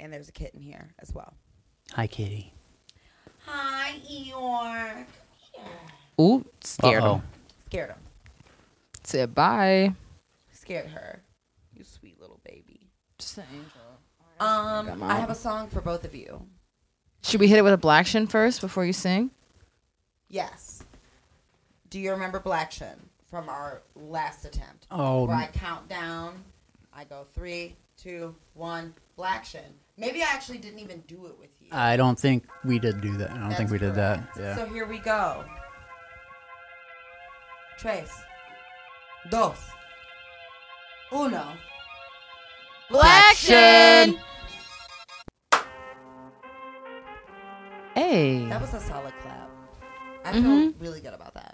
And there's a kitten here as well. Hi, Kitty. Hi, Eeyore. Ooh, scared Uh-oh. him. Scared him. Said bye. Scared her. You sweet little baby. Just an angel. Um, I have a song for both of you. Should we hit it with a black shin first before you sing? Yes. Do you remember Black Shin from our last attempt? Oh, Where I count down, I go three, two, one, Black Shin. Maybe I actually didn't even do it with you. I don't think we did do that. I don't think That's we did that. Yeah. So here we go. Tres, dos, uno. Black shin. Hey. That was a solid clap. I feel mm-hmm. really good about that.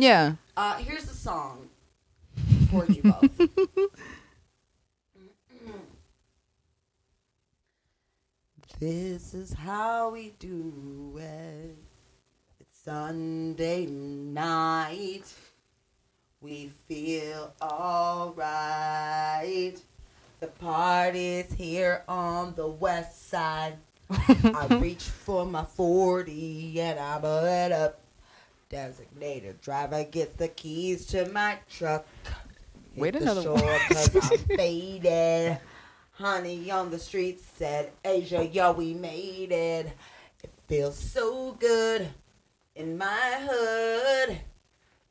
Yeah. Uh, here's the song for you both. this is how we do it. It's Sunday night. We feel alright. The party's here on the west side. I reach for my 40 and I butt up. Designated driver gets the keys to my truck. Hit Wait the another shore 'cause I'm faded. Honey on the street said, Asia, yo, we made it. It feels so good in my hood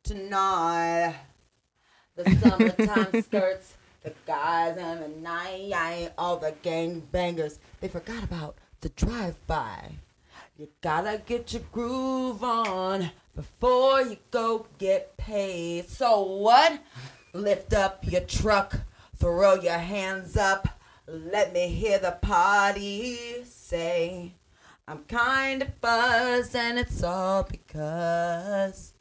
tonight. The summertime skirts, the guys and the night, all the gang bangers. They forgot about the drive-by. You gotta get your groove on before you go get paid. So what? Lift up your truck, throw your hands up. Let me hear the party say, I'm kind of buzzed and it's all because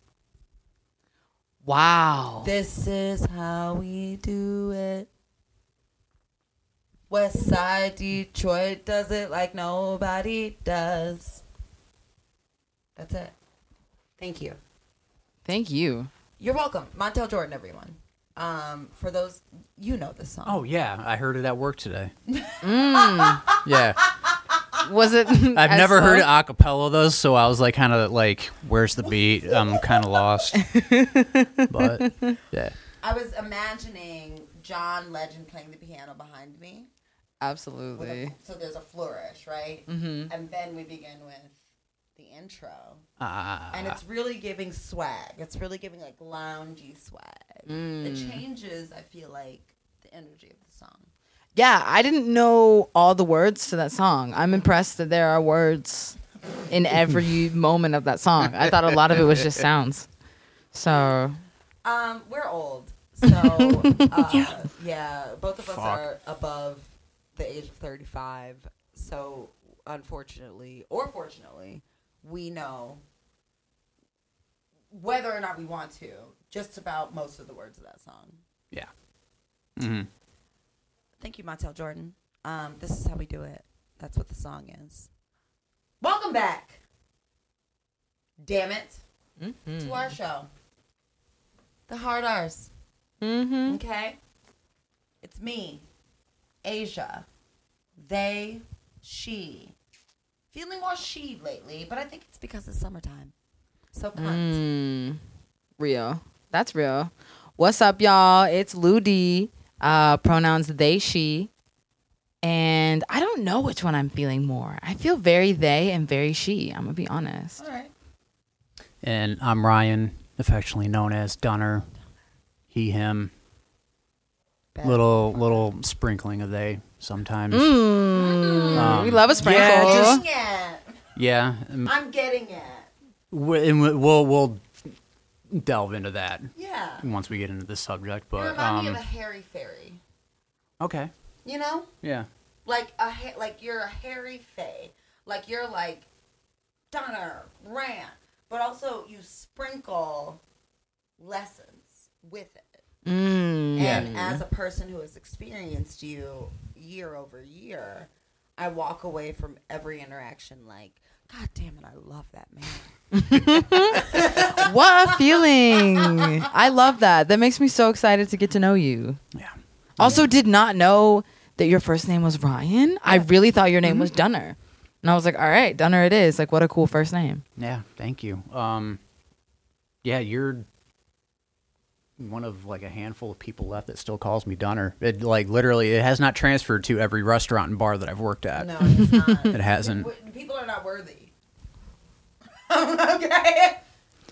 Wow. this is how we do it. West Side Detroit does it like nobody does. That's it. Thank you. Thank you. You're welcome. Montel Jordan, everyone. Um, for those, you know this song. Oh yeah, I heard it at work today. Mm. Yeah, Was it? I've as never heard it slow? a cappella though, so I was like, kind of like, "Where's the beat?" I'm kind of lost. but yeah, I was imagining John Legend playing the piano behind me. with a- Absolutely. so there's a flourish, right? Mm-hmm. And then we begin with the intro. Uh, and it's really giving swag. It's really giving like loungy swag. It Mm. changes, I feel like, the energy of the song. Yeah, I didn't know all the words to that song. I'm impressed that there are words in every moment of that song. I thought a lot of it was just sounds. So Um, we're old, so uh, yeah. both of us Fuck. are above the age of thirty-five. So unfortunately, or fortunately, we know whether or not we want to just about most of the words of that song. yeah. Mm-hmm. Thank you, Montel Jordan. Um, this is how we do it. That's what the song is. Welcome back. Damn it. To our show. The Hard R's. mm-hmm. Okay? It's me, Asia. They, she. Feeling more she lately, but I think it's because it's summertime. So cunt. Mm, real. That's real. What's up, y'all? It's Lou D. Uh, pronouns they, she. And I don't know which one I'm feeling more. I feel very they and very she. I'm going to be honest. All right. And I'm Ryan, affectionately known as Dunner. He, him. Bad Little little sprinkling of they sometimes. Mm, Um, we love a sprinkle. yeah, I'm just- getting it. Yeah, um, I'm getting it. we- and we- we'll we'll delve into that Yeah. once we get into the subject. You But remind me um, of a hairy fairy. okay, You know? yeah. like a ha- like you're a hairy fae, like you're like Dunner, Rant, but also you sprinkle lessons with it. Mm. And as a person who has experienced you year over year, I walk away from every interaction like, God damn it, I love that man. what a feeling! I love that. That makes me so excited to get to know you. Yeah. Also, did not know that your first name was Ryan. I really thought your name was Dunner, and I was like, all right, Dunner it is. Like, what a cool first name. Yeah, thank you. Um, yeah, you're one of like a handful of people left that still calls me Dunner. It like literally, it has not transferred to every restaurant and bar that I've worked at. No, it's not. It hasn't. People are not worthy. okay?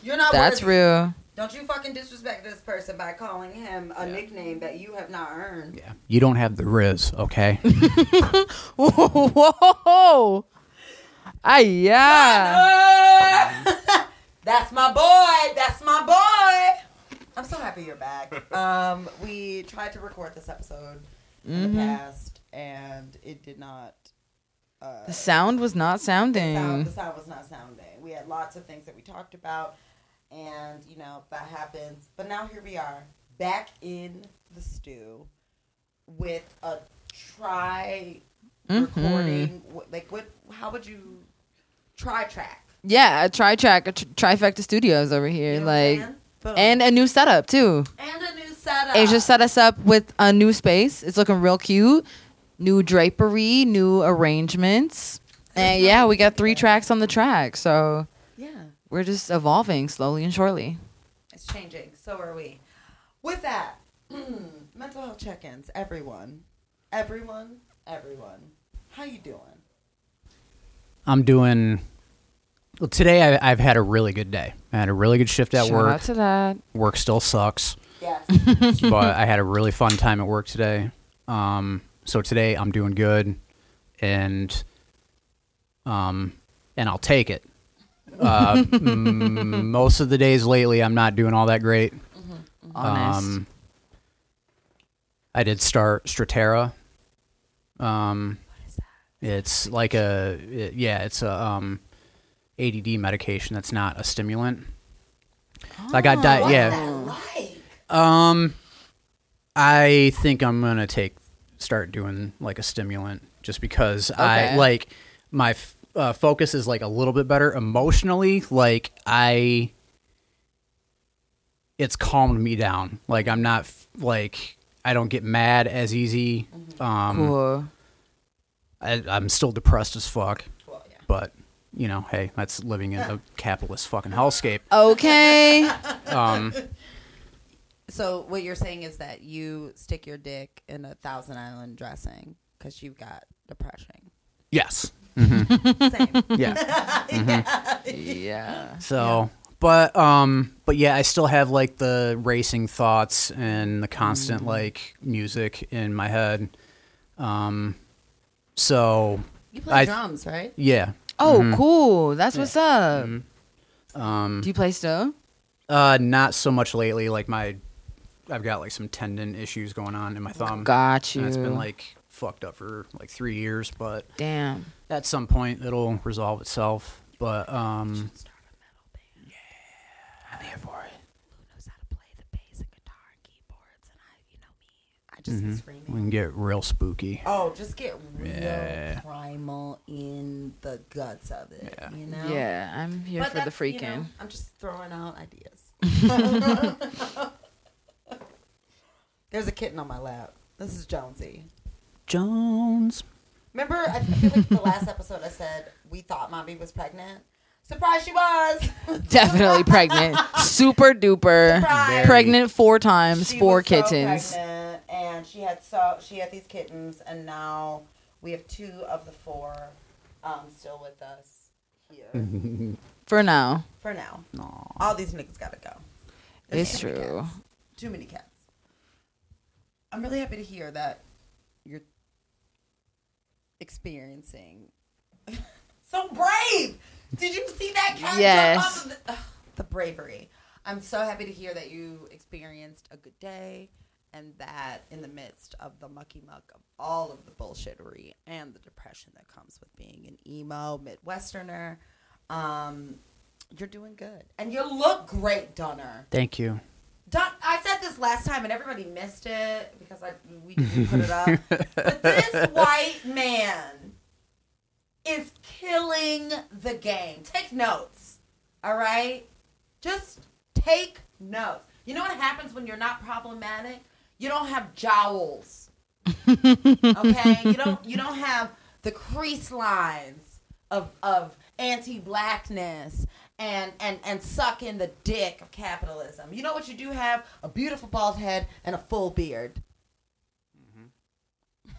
You're not That's worthy. real. Don't you fucking disrespect this person by calling him a nickname that you have not earned. Yeah, you don't have the Riz, okay? Whoa! Ah, yeah. That's my boy. That's my boy. I'm so happy you're back. Um, we tried to record this episode in the past, and it did not. Uh, The sound was not the sounding. sound, the sound was not sounding. We had lots of things that we talked about, and you know that happens. But now here we are, back in the stew, with a try Mhm. recording. wh- Like what? How would you try track? Yeah, a tri track, a tr- trifecta studios over here, You know what I'm like, saying? Boom. and a new setup too. and a new setup. Asia set us up with a new space. It's looking real cute. New drapery, new arrangements. And yeah, we got three tracks on the track. So Yeah, we're just evolving slowly and surely. it's changing. So are we. With that, mental health check-ins. Everyone, everyone, everyone. How you doing? I'm doing. Well, today I, I've had a really good day. I had a really good shift at Shout work. out to that. Work still sucks, Yes. but I had a really fun time at work today. Um, so today I'm doing good, and um, and I'll take it. Uh, m- most of the days lately, I'm not doing all that great. Honest. Um, I did start Strattera. Um, it's like a it- yeah, it's a um, ADD medication that's not a stimulant. So I got di- yeah. that like? Um, I think I'm gonna take start doing like a stimulant just because I like my f- uh, focus is like a little bit better emotionally. Like I, it's calmed me down. Like I'm not f- like I don't get mad as easy. Um, cool. I, I'm still depressed as fuck, Well, yeah. but you know, hey, that's living in a capitalist fucking hellscape. Okay. Um, So what you're saying is that you stick your dick in a Thousand Island dressing because you've got depression. yes, Same. yeah. yeah. So, but um, but yeah, I still have like the racing thoughts and the constant like music in my head. Um, so You play I- drums, right? yeah, Oh, cool. That's what's up. um, Do you play still? uh, not so much lately. Like my, I've got like some tendon issues going on in my thumb. Got you. And it's been like fucked up for like three years, but Damn. at some point it'll resolve itself. But um, Start a metal band. I'm here for it. Who knows how to play the bass and guitar and keyboards, and I, you know me, I just be mm-hmm. We can get real spooky. Oh, just get real Yeah. primal in the guts of it. Yeah. You know. Yeah, I'm here But for the that's, you freaking. know, I'm just throwing out ideas. There's a kitten on my lap. This is Jonesy. Jones. Remember, I, I feel like the last episode I said we thought mommy was pregnant. Surprise, she was. Definitely pregnant. Super duper. Surprise. Pregnant four times, She four was so kittens. pregnant, and she had so she had these kittens, and now we have two of the four um, still with us here For now. for now. All these niggas gotta go. There's It's too many true. cats. Too many cats. I'm really happy to hear that you're experiencing. so brave. Did you see that cat jump Yes. off of the, ugh, the bravery? I'm so happy to hear that you experienced a good day and that in the midst of the mucky muck of all of the bullshittery and the depression that comes with being an emo Midwesterner, um, you're doing good. And you look great, Dunner. Thank you. Don, I said this last time and everybody missed it because I we didn't put it up. But this white man is killing the game. Take notes. All right? Just take notes. You know what happens when you're not problematic? You don't have jowls. okay? You don't you don't have the crease lines of of anti-blackness and and and suck in the dick of capitalism. You know what you do have? A beautiful bald head and a full beard. Mm-hmm.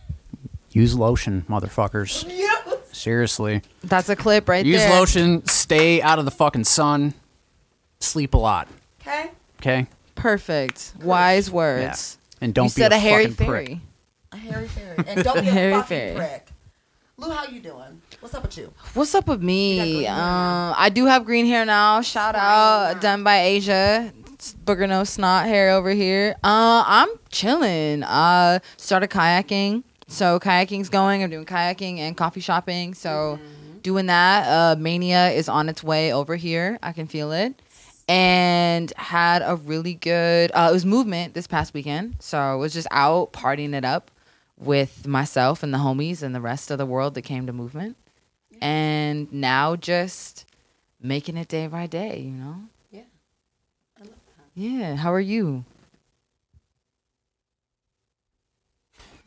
Use lotion, motherfuckers. Yes. Seriously. That's a clip right there. Use there. lotion. Stay out of the fucking sun. Sleep a lot. Okay? Okay. Perfect. Wise words. And don't you be said a, a, hairy fucking fairy. prick. A hairy fairy. And don't be a Hairy fucking fairy. prick. Lou, how you doing? What's up with you? What's up with me? green hair now. Um, I do have green hair now. Shout Fine out, done by Asia. It's Booger no snot hair over here. Uh, I'm chilling. Uh, started kayaking, so kayaking's going. I'm doing kayaking and coffee shopping. So Mm-hmm. doing that. Uh, Mania is on its way over here. I can feel it. And had a really good. Uh, it was movement this past weekend, so I was just out partying it up with myself and the homies and the rest of the world that came to movement and now just making it day by day, you know? Yeah. I love that. Yeah. How are you?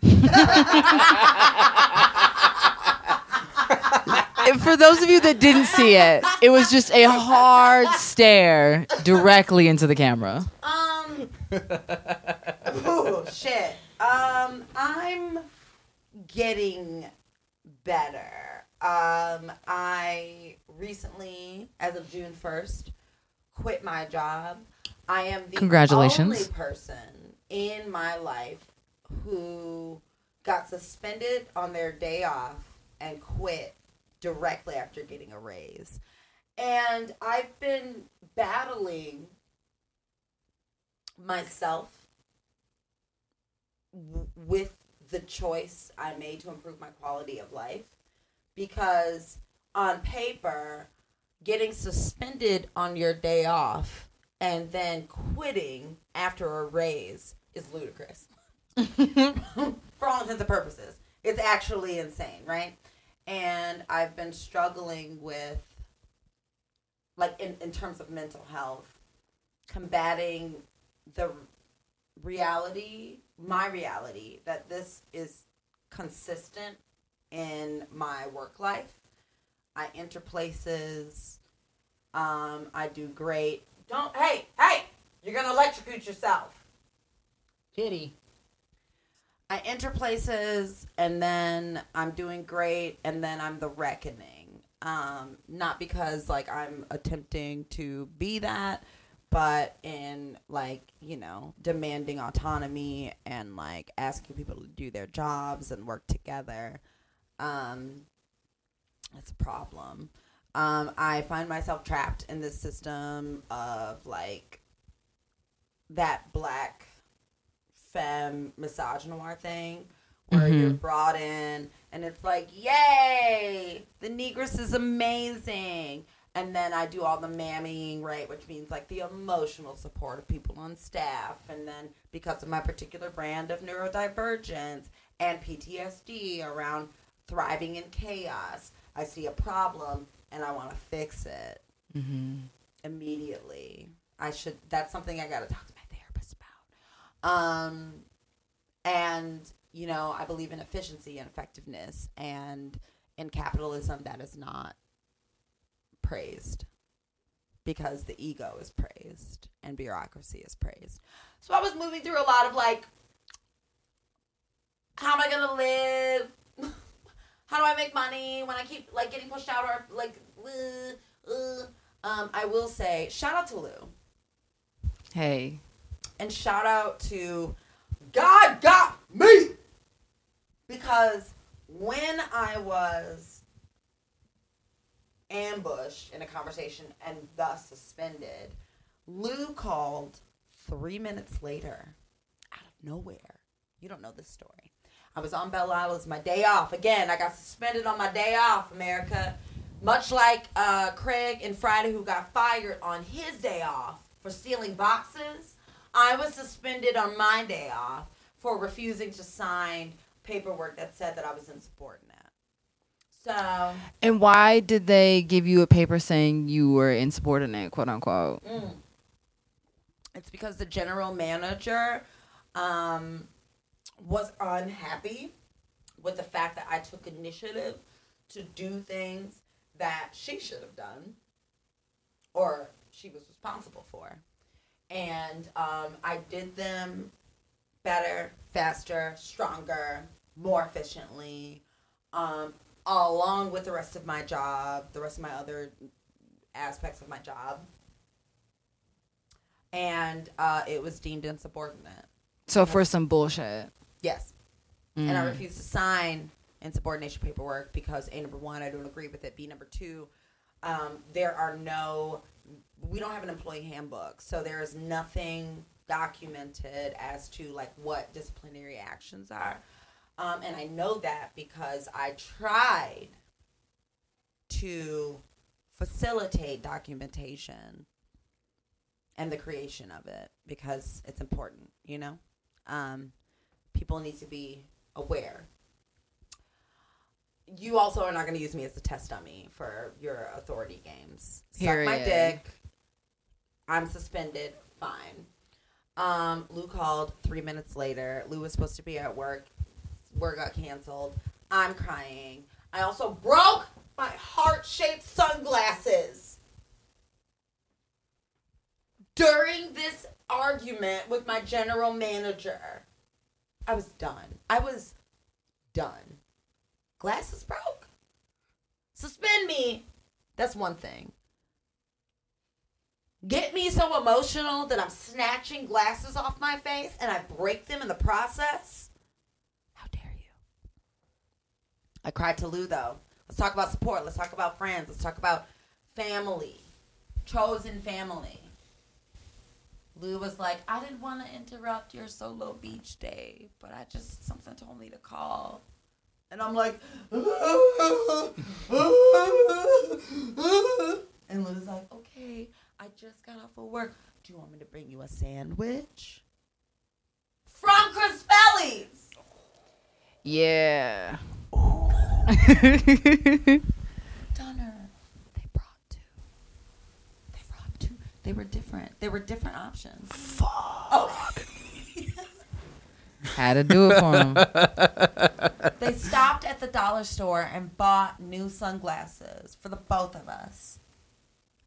For those of you that didn't see it, it was just a hard stare directly into the camera. Um. ooh, shit. Um, I'm getting better. Um, I recently, as of June first, quit my job. I am the Congratulations. only person in my life who got suspended on their day off and quit directly after getting a raise. And I've been battling myself w- with the choice I made to improve my quality of life because on paper getting suspended on your day off and then quitting after a raise is ludicrous for all intents and purposes it's actually insane right and i've been struggling with like in, in terms of mental health combating the reality, my reality, that this is consistent in my work life. I enter places. Um, I do great. Don't hey hey! You're gonna electrocute yourself. Kitty. I enter places and then I'm doing great and then I'm the reckoning. Um, not because like I'm attempting to be that, but in like, you know, demanding autonomy and like asking people to do their jobs and work together. Um, that's a problem. Um, I find myself trapped in this system of like that black femme misogynoir thing where Mhm. you're brought in and it's like, yay, the negress is amazing. And then I do all the mammying, right, which means like the emotional support of people on staff. And then because of my particular brand of neurodivergence and PTSD around thriving in chaos, I see a problem and I want to fix it Mm-hmm. immediately. I should. That's something I got to talk to my therapist about. Um, and you know, I believe in efficiency and effectiveness, and in capitalism, that is not praised because the ego is praised and bureaucracy is praised. So I was moving through a lot of like, how am I gonna live? how do I make money when I keep like getting pushed out or like, uh, uh. um, I will say shout out to Lou Hey. And shout out to God got me because when I was ambushed in a conversation and thus suspended, Lou called three minutes later out of nowhere. You don't know this story. I was on Belle Isle. My day off. Again, I got suspended on my day off, America. Much like uh, Craig and Friday, who got fired on his day off for stealing boxes, I was suspended on my day off for refusing to sign paperwork that said that I was insubordinate. So And why did they give you a paper saying you were insubordinate, quote unquote? it's because the general manager um, was unhappy with the fact that I took initiative to do things that she should have done or she was responsible for. And um, I did them better, faster, stronger, more efficiently, um, along with the rest of my job, the rest of my other aspects of my job. And uh, it was deemed insubordinate. So for some bullshit. Yes. And I Mm. refused to sign insubordination paperwork because A, number one, I don't agree with it. B, number two, um, there are no, we don't have an employee handbook. So there is nothing documented as to like what disciplinary actions are. Um, and I know that because I tried to facilitate documentation and the creation of it because it's important, you know? Um, people need to be aware. You also are not going to use me as a test dummy for your authority games. Suck my dick. I'm suspended. Fine. Um, Lou called three minutes later. Lou was supposed to be at work. Work got canceled. I'm crying. I also broke my heart shaped sunglasses during this argument with my general manager. I was done. I was done. Glasses broke. Suspend me. That's one thing. Get me so emotional that I'm snatching glasses off my face and I break them in the process. How dare you? I cried to Lou though. Let's talk about support. Let's talk about friends. Let's talk about family. Chosen family. Lou was like, I didn't want to interrupt your solo beach day, but I just, something told me to call. And I'm like, and Lou's like, okay, I just got off of work. Do you want me to bring you a sandwich? From Crispelli's! Yeah. Dunner. They brought two. They brought two. They were different. They were different options. Fuck. Oh. Had to do it for him. they stopped at the dollar store and bought new sunglasses for the both of us.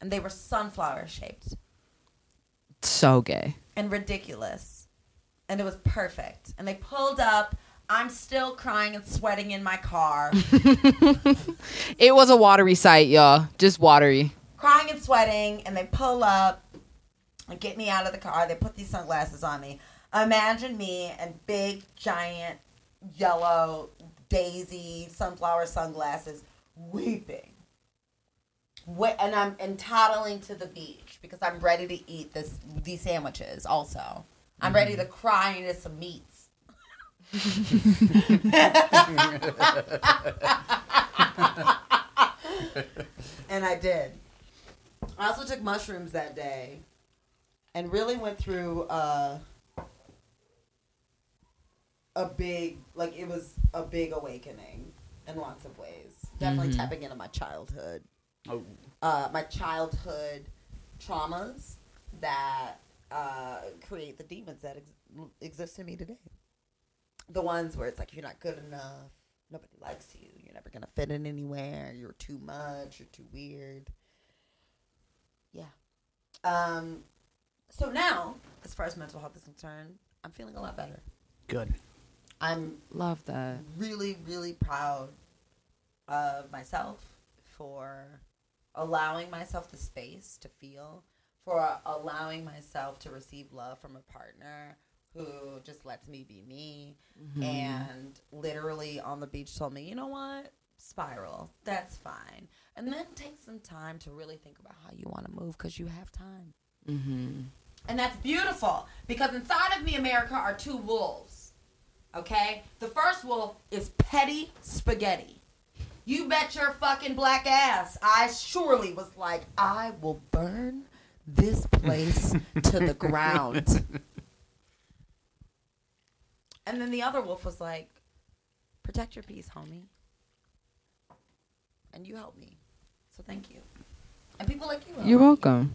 And they were sunflower shaped so gay. and ridiculous. And it was perfect. And they pulled up. I'm still crying and sweating in my car. It was a watery sight, y'all. Just watery. crying and sweating, and they pull up and get me out of the car. They put these sunglasses on me. Imagine me and big, giant, yellow, daisy, sunflower sunglasses, weeping. And I'm and toddling to the beach because I'm ready to eat this these sandwiches. Also, I'm ready to cry into some meats. and I did. I also took mushrooms that day, and really went through uh, a big, like it was a big awakening in lots of ways. Definitely Mhm. tapping into my childhood, Oh, uh, my childhood traumas that uh, create the demons that ex- exist in me today. The ones where it's like you're not good enough, nobody likes you, you're never gonna fit in anywhere, you're too much, you're too weird. Yeah. Um. So now, as far as mental health is concerned, I'm feeling a lot better. good. I'm Love that. really, really proud of myself for allowing myself the space to feel, for allowing myself to receive love from a partner who just lets me be me and literally on the beach told me, you know what? Spiral. That's fine. And then take some time to really think about how you want to move because you have time. Mm-hmm. And that's beautiful because inside of me, America, are two wolves. Okay? The first wolf is petty spaghetti. You bet your fucking black ass. I surely was like, I will burn this place to the ground. And then the other wolf was like, protect your peace, homie. and you help me. So thank you. And people like you. You're me. welcome.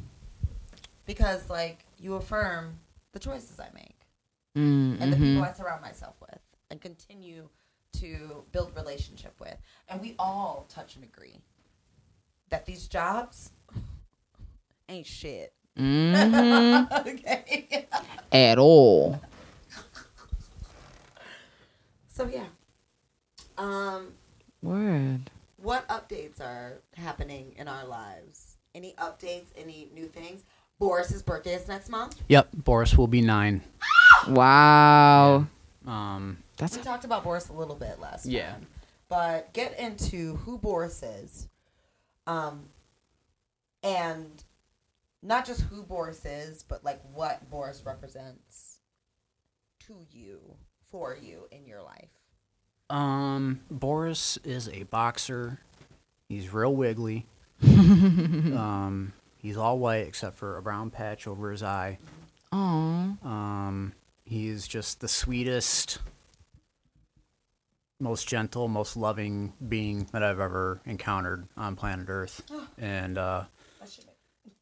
Because like you affirm the choices I make Mm, and the mhm. people I surround myself with and continue to build relationship with. And we all touch and agree that these jobs ain't shit. Mhm. okay. At all. So yeah. Um Word. what updates are happening in our lives? Any updates, any new things? Boris's birthday is next month. Yep, Boris will be nine. Wow. Um, That's we talked about Boris a little bit last Yeah. time. But get into who Boris is. Um and not just who Boris is, but like what Boris represents to you, for you in your life. um, Boris is a boxer. He's real wiggly. um, he's all white except for a brown patch over his eye. oh. Um, he's just the sweetest, most gentle, most loving being that I've ever encountered on planet Earth. And uh,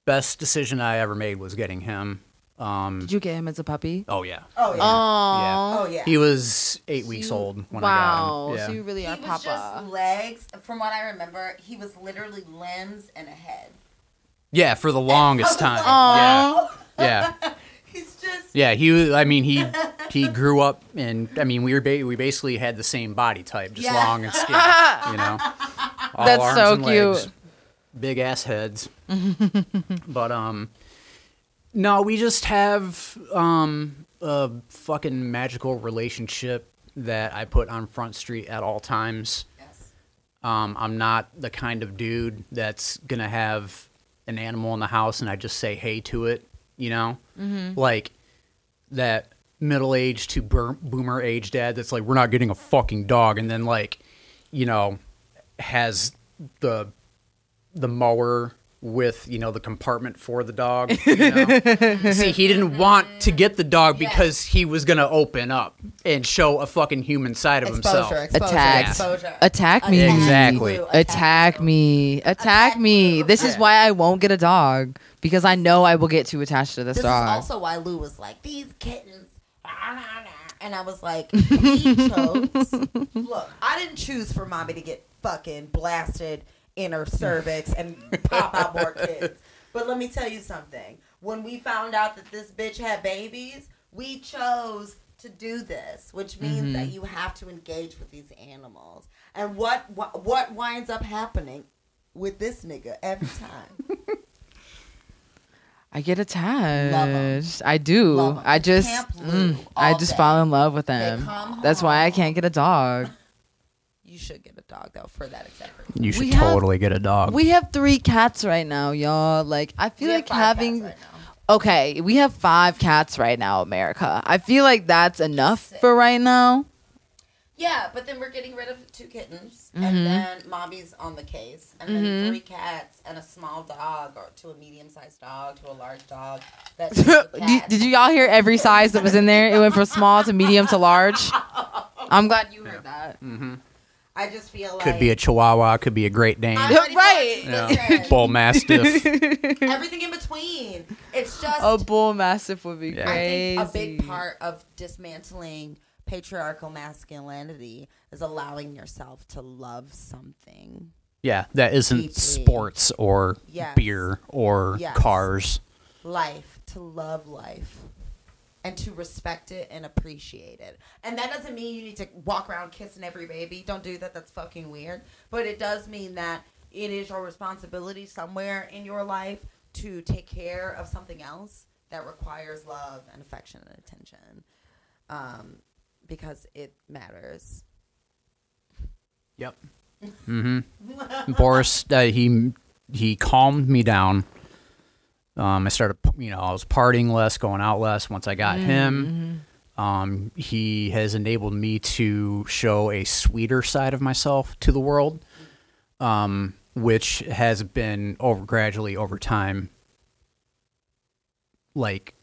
best decision I ever made was getting him. Um, Did you get him as a puppy? oh yeah, Oh yeah. Oh. Oh yeah. he was eight weeks old when wow. I got him. Yeah. So you really he are was Papa. just legs. From what I remember, he was literally limbs and a head. yeah, for the longest time. Aw. Yeah, yeah. He's just Yeah, he was. I mean, he he grew up, and I mean, we were ba- we basically had the same body type, just Yeah. long and skinny. you know, All That's arms so and legs, cute. big ass heads. but um, no, we just have um a fucking magical relationship that I put on Front Street at all times. yes. Um, I'm not the kind of dude that's gonna have an animal in the house and I just say hey to it, you know, mm-hmm. like that middle-aged to boomer age dad that's like, we're not getting a fucking dog, and then like, you know, has the the mower with you know the compartment for the dog. You know? See, he didn't want to get the dog Yes. because he was gonna open up and show a fucking human side of himself. Exposure, exposure, Attack. exposure. Attack me. Exactly. you, Attack me. Attack Attack me. you. This is why I won't get a dog because I know I will get too attached to this, This dog. is also why Lou was like, these kittens. And I was like, he chose. Look, I didn't choose for mommy to get fucking blasted in her cervix and pop out more kids. But let me tell you something. When we found out that this bitch had babies, we chose to do this, which means that you have to engage with these animals. And what what, what winds up happening with this nigga every time? I get attached. I do. I just, mm, I just day. fall in love with them. That's why I can't get a dog. You should get dog though for that exact reason. You should We have- totally get a dog. We have three cats right now, y'all. Like I feel We have like five having. cats right now. Okay, we have five cats right now, America. I feel like that's enough for right now. Yeah, but then we're getting rid of two kittens, and then mommy's on the case, and then Mhm. three cats and a small dog, or to a medium-sized dog to a large dog. That's just a did, cat. did you y'all hear every size that was in there? It went from small to medium to large. I'm glad you heard that. hmm I just feel like Could be a Chihuahua, could be a Great Dane, I'm already Right. watching Yeah. this. Bull Mastiff. Everything in between. It's just A bull mastiff would be Yeah. I crazy. think a big part of dismantling patriarchal masculinity is allowing yourself to love something. Yeah, that isn't Deeply. sports or Yes. beer or Yes. cars. life, to love life, and to respect it and appreciate it. And that doesn't mean you need to walk around kissing every baby. Don't do that. That's fucking weird. But it does mean that it is your responsibility somewhere in your life to take care of something else that requires love and affection and attention. Um, because it matters. Yep. mm-hmm. Boris, uh, he he calmed me down. Um, I started, you know, I was partying less, going out less. Once I got him, um, he has enabled me to show a sweeter side of myself to the world, um, which has been over gradually over time, like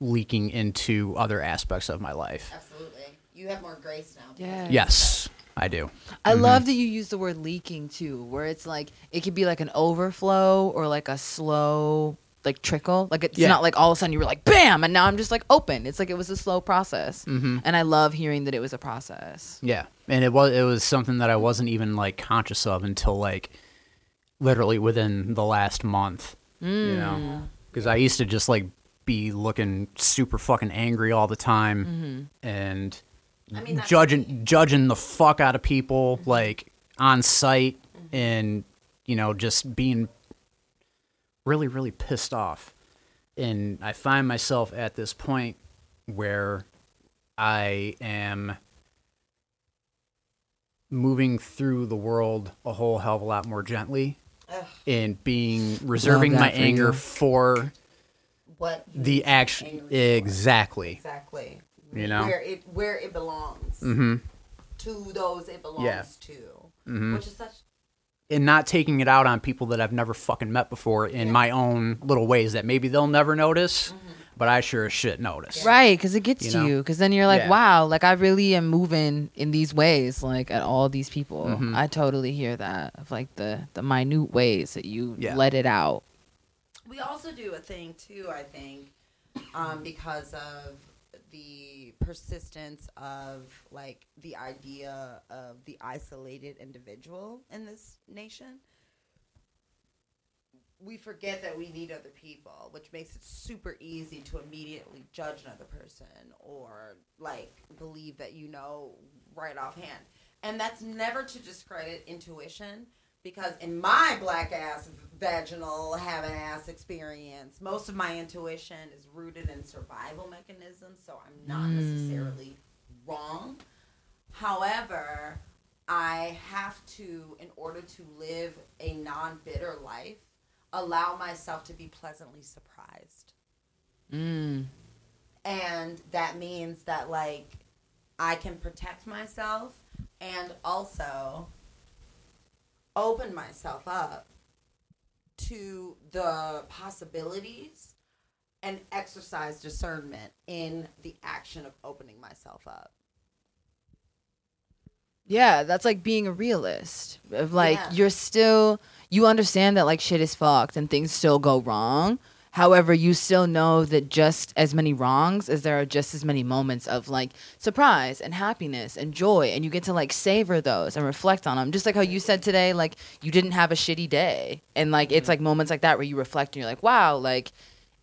leaking into other aspects of my life. Absolutely. You have more grace now. Yeah. Yes. I do. I love that you use the word leaking too, where it's like it could be like an overflow or like a slow like trickle. Like it's Yeah. not like all of a sudden you were like bam and now I'm just like open. It's like it was a slow process. Mm-hmm. And I love hearing that it was a process. Yeah, and it was it was something that I wasn't even like conscious of until like literally within the last month. You mm. know, because I used to just like be looking super fucking angry all the time mm-hmm. and I mean, that's judging judging the fuck out of people mm-hmm. like on site mm-hmm. and you know just being really really pissed off and i find myself at this point where i am moving through the world a whole hell of a lot more gently Ugh. and being reserving my for anger you. for what the need to be action exactly Exactly. You know? where it where it belongs mm-hmm to those it belongs Yeah. to, Mhm. which is such. And not taking it out on people that I've never fucking met before in my own little ways that maybe they'll never notice, but I sure as shit notice. Right, because it gets You to you. Because then you're like, Yeah. wow, like I really am moving in these ways, like at all these people. Mhm. I totally hear that of like the the minute ways that you Yeah. let it out. We also do a thing too, I think, um, because of the persistence of like the idea of the isolated individual in this nation. We forget that we need other people, which makes it super easy to immediately judge another person or like believe that you know right offhand. And that's never to discredit intuition because in my black ass vaginal having ass experience, most of my intuition is rooted in survival mechanisms, so I'm not necessarily wrong. However, I have to, in order to live a non bitter life, allow myself to be pleasantly surprised. Mm. And that means that, like, I can protect myself and also open myself up to the possibilities and exercise discernment in the action of opening myself up. Yeah, that's like being a realist. Of like Yeah. you're still you understand that like shit is fucked and things still go wrong. However, you still know that just as many wrongs as there are just as many moments of like surprise and happiness and joy and you get to like savor those and reflect on them. Just like how you said today like you didn't have a shitty day. And like it's mm-hmm. like moments like that where you reflect and you're like, "Wow, like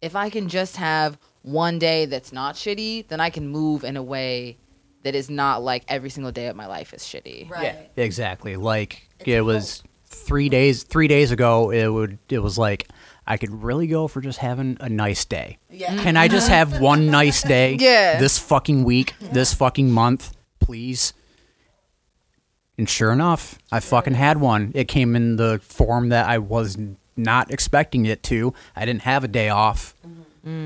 if I can just have one day that's not shitty, then I can move in a way that is not like every single day of my life is shitty." Right. Yeah, exactly. Like It's it was three days. Three days ago, it would. It was like I could really go for just having a nice day. Yeah. Can I just have one nice day? Yeah. This fucking week, this fucking month, please. And sure enough, I fucking had one. It came in the form that I was not expecting it to. I didn't have a day off.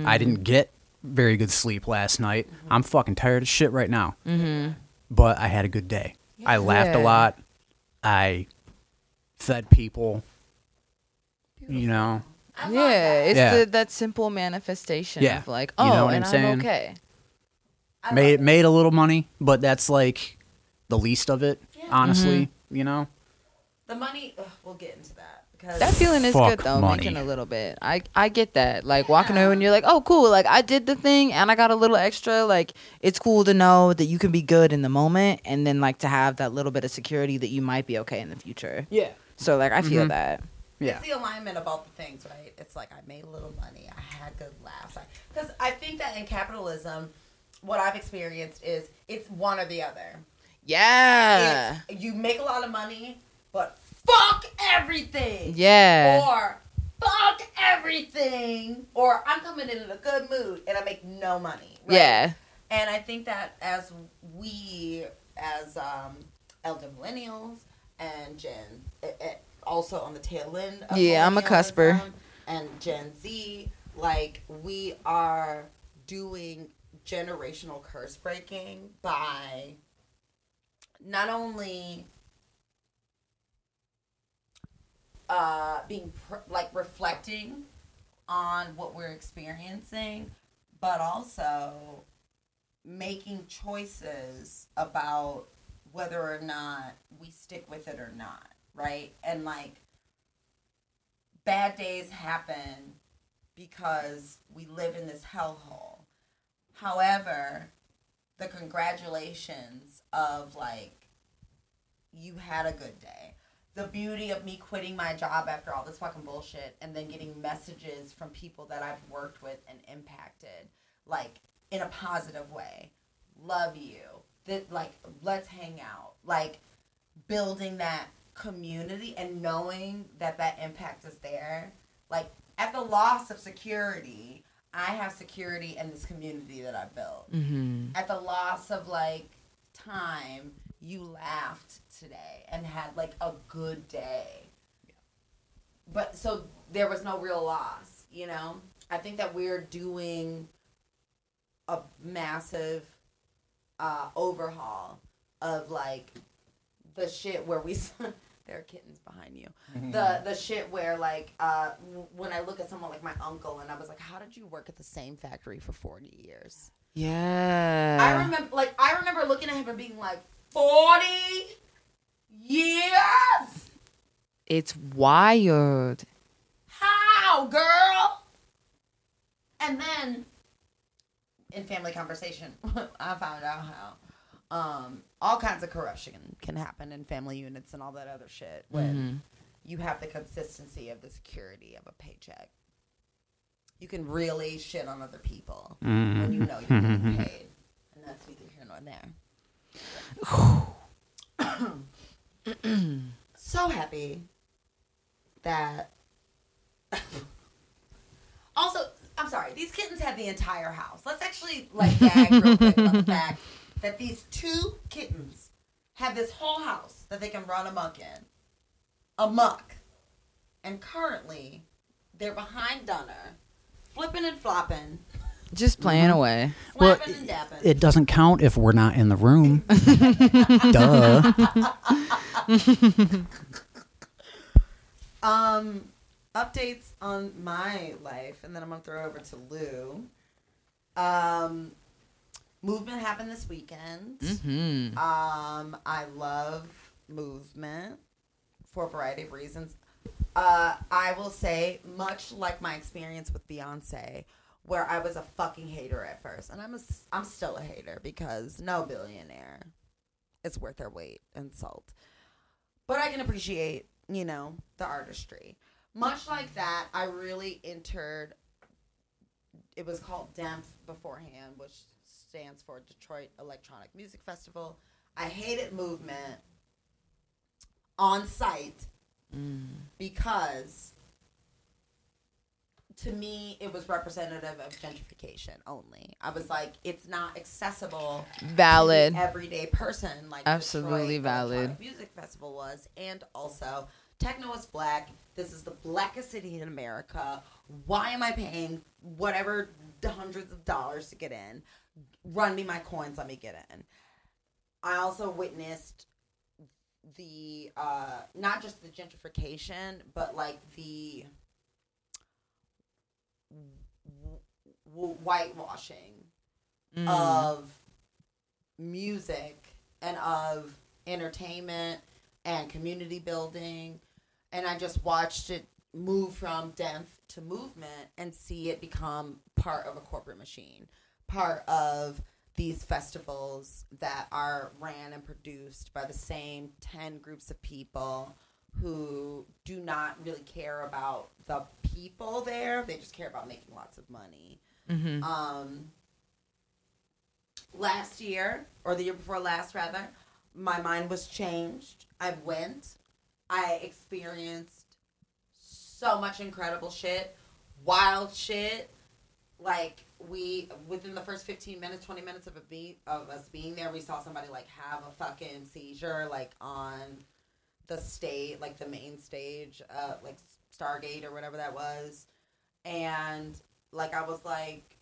I didn't get very good sleep last night. I'm fucking tired of shit right now. Mm-hmm. But I had a good day. I laughed a lot. I fed people. You know, Yeah, it's Yeah. The, that simple manifestation Yeah. of like, You oh, know what and I'm I'm, saying? okay. I made love that. made a little money, but that's like the least of it. Yeah. Honestly, Mm-hmm. you know. the money. Ugh, we'll get into that because That feeling is Fuck good though, money. making a little bit. I I get that. Like walking Yeah. away when you're like, oh, cool. Like I did the thing and I got a little extra. Like it's cool to know that you can be good in the moment, and then like to have that little bit of security that you might be okay in the future. Yeah. So like I feel Mhm. that. Yeah. It's the alignment of all the things, right? It's like I made a little money, I had good laughs. Because I, think that in capitalism, what I've experienced is it's one or the other. Yeah. It's, you make a lot of money, but fuck everything. Yeah. Or fuck everything. Or I'm coming in in a good mood and I make no money. Right? Yeah. And I think that as we, as um, elder millennials and Gen, eh, eh, also on the tail end of Yeah, I'm a cusper. And Gen Z, like, we are doing generational curse breaking by not only uh, being pr- like reflecting on what we're experiencing, but also making choices about whether or not we stick with it or not, right? And like bad days happen because we live in this hellhole. However, the congratulations of like you had a good day. The beauty of me quitting my job after all this fucking bullshit and then getting messages from people that I've worked with and impacted, like in a positive way. Love you. That like let's hang out. Like building that community and knowing that that impact is there. Like at the loss of security, I have security in this community that I built. Mm-hmm. At the loss of like time, you laughed today and had like a good day. But so there was no real loss, you know? I think that we're doing a massive uh, overhaul of like the shit where we there are kittens behind you. The the shit where like uh when i look at someone like my uncle and i was like how did you work at the same factory for 40 years? Yeah. i remember like i remember looking at him and being like 40 years? It's wild. how girl? And then in family conversation i found out how um all kinds of corruption can happen in family units and all that other shit when Mhm. you have the consistency of the security of a paycheck. You can really shit on other people when you know you're getting paid and that's neither here nor there. So happy that also i'm sorry these kittens have the entire house. Let's actually like gag real quick on the fact that these two kittens have this whole house that they can run amok in amok and currently they're behind dunner flipping and flopping Just playing away. Well, flapping and dapping It doesn't count if we're not in the room. Duh. Um, updates on my life, and then I'm gonna throw over to Lou. Um, movement happened this weekend. Mm-hmm. Um, I love movement for a variety of reasons. Uh, I will say, much like my experience with Beyonce, where I was a fucking hater at first, and I'm a, I'm still a hater because no billionaire is worth their weight in salt. But I can appreciate, you know, the artistry. Much like that, I really entered. It was called DEMF beforehand, which stands for Detroit Electronic Music Festival. I hated movement on site mm. because to me it was representative of gentrification only. I was like, it's not accessible to Valid. everyday person like Absolutely Detroit valid. Electronic Music Festival was, and also techno is black. This is the blackest city in America. Why am I paying whatever hundreds of dollars to get in? Run me my coins, let me get in. I also witnessed the uh not just the gentrification, but like the w- w- whitewashing Mm. of music and of entertainment and community building and i just watched it move from DEMF to movement and see it become part of a corporate machine part of these festivals that are ran and produced by the same 10 groups of people who do not really care about the people there. They just care about making lots of money. Mhm. um, last year or the year before last rather my mind was changed. I went. I experienced so much incredible shit wild shit like we within the first 15 minutes 20 minutes of a beat of us being there we saw somebody like have a fucking seizure like on the stage like the main stage uh like stargate or whatever that was. And like i was like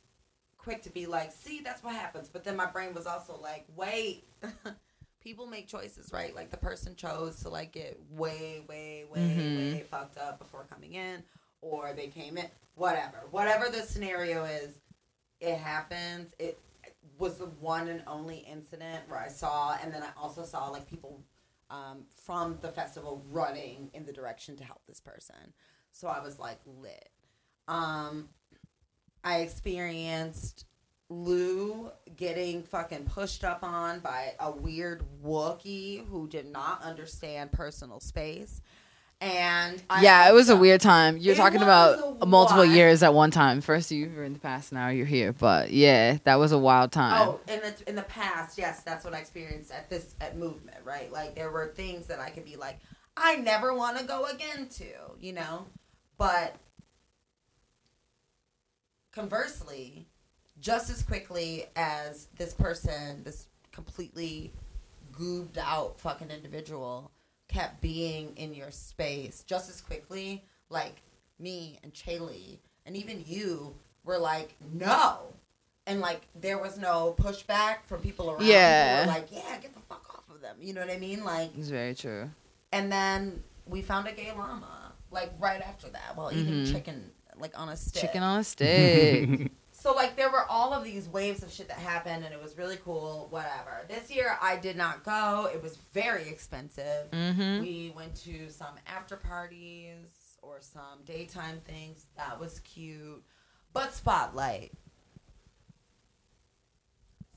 quick to be like see that's what happens. But then my brain was also like wait people make choices right? Like the person chose to like get way way way Mhm. way fucked up before coming in or they came in whatever. Whatever the scenario is it happens it was the one and only incident where I saw, and then I also saw like people um, from the festival running in the direction to help this person. So I was like lit. Um, I experienced Lou getting fucking pushed up on by a weird Wookie who did not understand personal space. And I yeah, it was a weird time. You're It talking about multiple wild- years at one time. First you were in the past, now you're here. But yeah, that was a wild time. Oh, in the in the past, yes, that's what I experienced at this at movement, right? Like there were things that I could be like, I never want to go again to, you know, but conversely, just as quickly as this person, this completely goobed out fucking individual, kept being in your space, just as quickly, like me and Chaley and even you were like, no. And like there was no pushback from people around. Yeah. Were like, yeah, get the fuck off of them. You know what I mean? Like, It's very true. and then we found a gay llama, like right after that, while eating Mhm. chicken, like on a stick. Chicken on a stick. So like there were all of these waves of shit that happened, and it was really cool. Whatever. This year I did not go. It was very expensive. mm-hmm. We went to some after parties or some daytime things. That was cute. But Spotlight.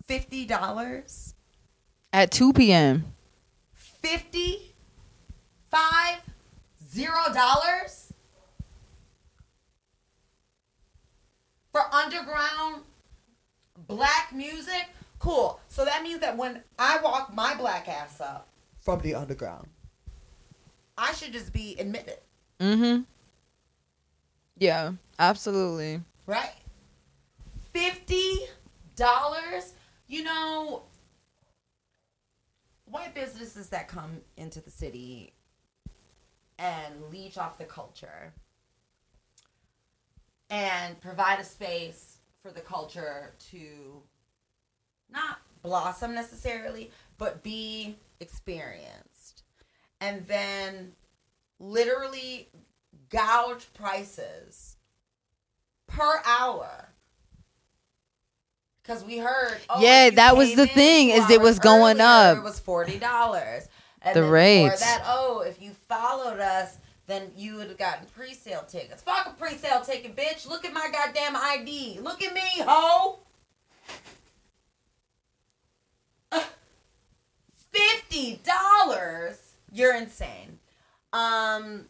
Fifty dollars. At 2 p.m. Fifty five zero dollars for underground black music. Cool. So that means that when I walk my black ass up from the underground, I should just be admitted, Mm-hmm. Yeah, absolutely. right? Fifty dollars. You know, white businesses that come into the city and leech off the culture and provide a space for the culture to not blossom necessarily, but be experienced. And then literally gouge prices per hour. Because we heard, oh, Yeah, that was the thing is it was going earlier, up. It was forty dollars. The rates. That, oh, if you followed us, then you would have gotten pre-sale tickets. Fuck a pre-sale ticket, bitch. Look at my goddamn ID. Look at me, ho. Fifty dollars. You're insane. Um,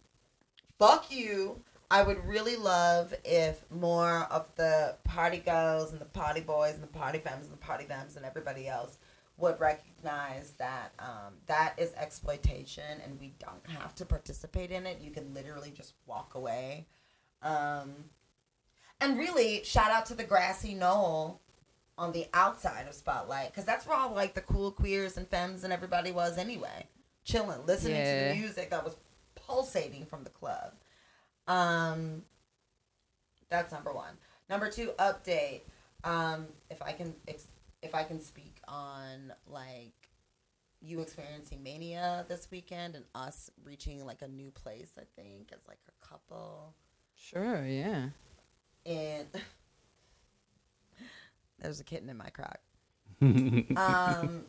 fuck you. I would really love if more of the party girls and the party boys and the party femmes and the party femmes and everybody else would recognize that um, that is exploitation and we don't have to participate in it. You can literally just walk away. Um, and really, shout out to the grassy knoll on the outside of Spotlight because that's where all like the cool queers and femmes and everybody was anyway, chilling, listening to the music that was pulsating from the club. Um, that's number one. Number two, update. Um, if I can, if I can speak on like you experiencing mania this weekend and us reaching like a new place. I think as like a couple Sure, yeah. and there's a kitten in my crock. um,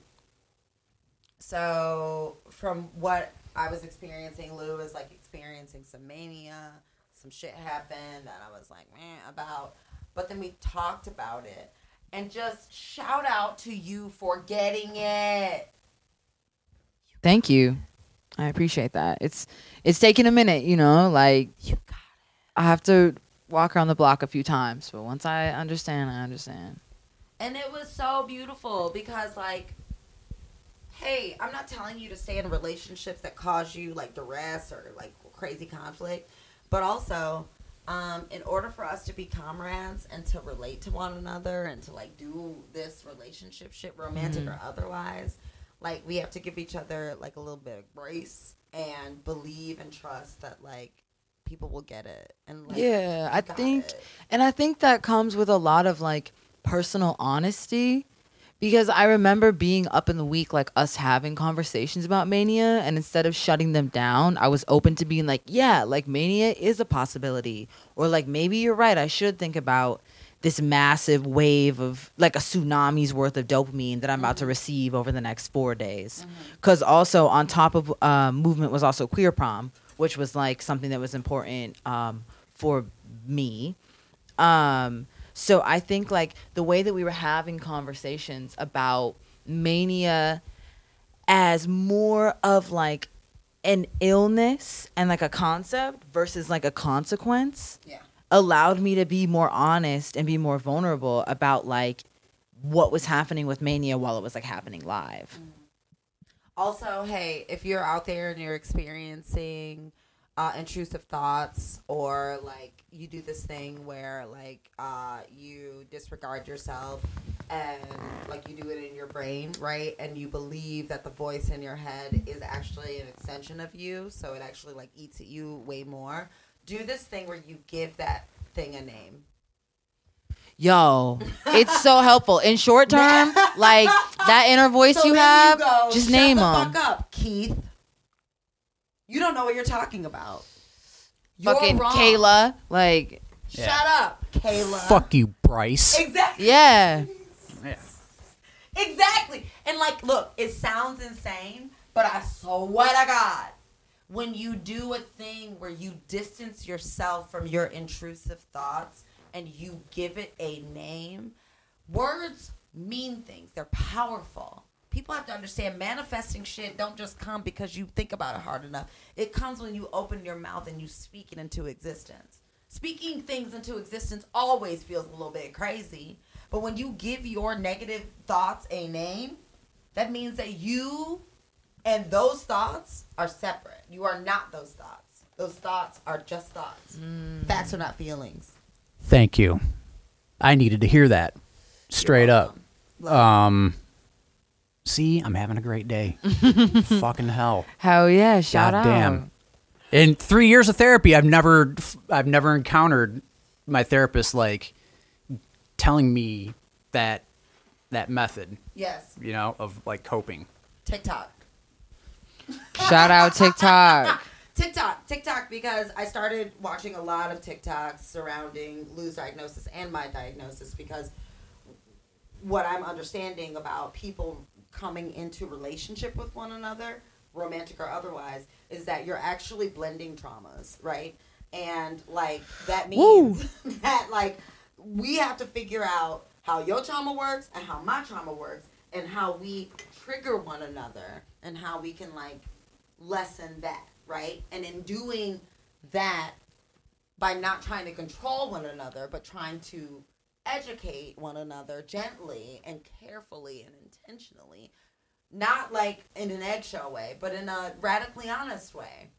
so from what I was experiencing, Lou was like experiencing some mania. Some shit happened that I was like, man, about. But then we talked about it, and just shout out to you for getting it. Thank you. I appreciate that. It's it's taking a minute, you know, like You got I have to walk around the block a few times, but once I understand, I understand. And it was so beautiful because, like, hey, I'm not telling you to stay in relationships that cause you like duress or like crazy conflict, but also, um, in order for us to be comrades and to relate to one another and to like do this relationship shit, romantic or otherwise, like we have to give each other like a little bit of grace and believe and trust that like people will get it. And like, Yeah, I think it. And I think that comes with a lot of like personal honesty because I remember being up in the week, like us having conversations about mania, and instead of shutting them down, I was open to being like, yeah, like mania is a possibility, or like maybe you're right, I should think about this massive wave of like a tsunami's worth of dopamine that I'm about to receive over the next four days. Because also on top of uh, movement was also queer prom, which was like something that was important um, for me. Um, so I think like the way that we were having conversations about mania as more of like an illness and like a concept versus like a consequence Yeah. allowed me to be more honest and be more vulnerable about like what was happening with mania while it was like happening live. Mm-hmm. Also, hey, if you're out there and you're experiencing uh, intrusive thoughts or like you do this thing where like uh, you disregard yourself and like you do it in your brain, right? And you believe that the voice in your head is actually an extension of you, so it actually like eats at you way more. Do this thing where you give that thing a name. Yo, it's so helpful in short term. Like that inner voice So you have, go, just "Shut name the them. Fuck up, Keith. You don't know what you're talking about. You're Fucking wrong. Kayla, like Shut Yeah. up, Kayla. Fuck you, Bryce. Exactly. yeah, Yeah. Exactly. And like, look, it sounds insane, but I swear to God, when you do a thing where you distance yourself from your intrusive thoughts and you give it a name, words mean things. They're powerful. People have to understand manifesting shit don't just come because you think about it hard enough. It comes when you open your mouth and you speak it into existence. Speaking things into existence always feels a little bit crazy, but when you give your negative thoughts a name, that means that you and those thoughts are separate. You are not those thoughts. Those thoughts are just thoughts. Facts are not feelings. Thank you. I needed to hear that. Straight up. Um See, I'm having a great day. Fucking hell. hell yeah, shout God out. damn. In 3 years of therapy, I've never I've never encountered my therapist like telling me that that method, Yes. you know, of like coping. TikTok. Shout out TikTok. TikTok, TikTok, because I started watching a lot of TikToks surrounding Lou's diagnosis and my diagnosis because what I'm understanding about people coming into relationship with one another, romantic or otherwise, is that you're actually blending traumas, right? And like that means that like we have to figure out how your trauma works and how my trauma works and how we trigger one another and how we can like lessen that, right? And in doing that, by not trying to control one another, but trying to educate one another gently and carefully and intentionally, not like in an eggshell way, but in a radically honest way,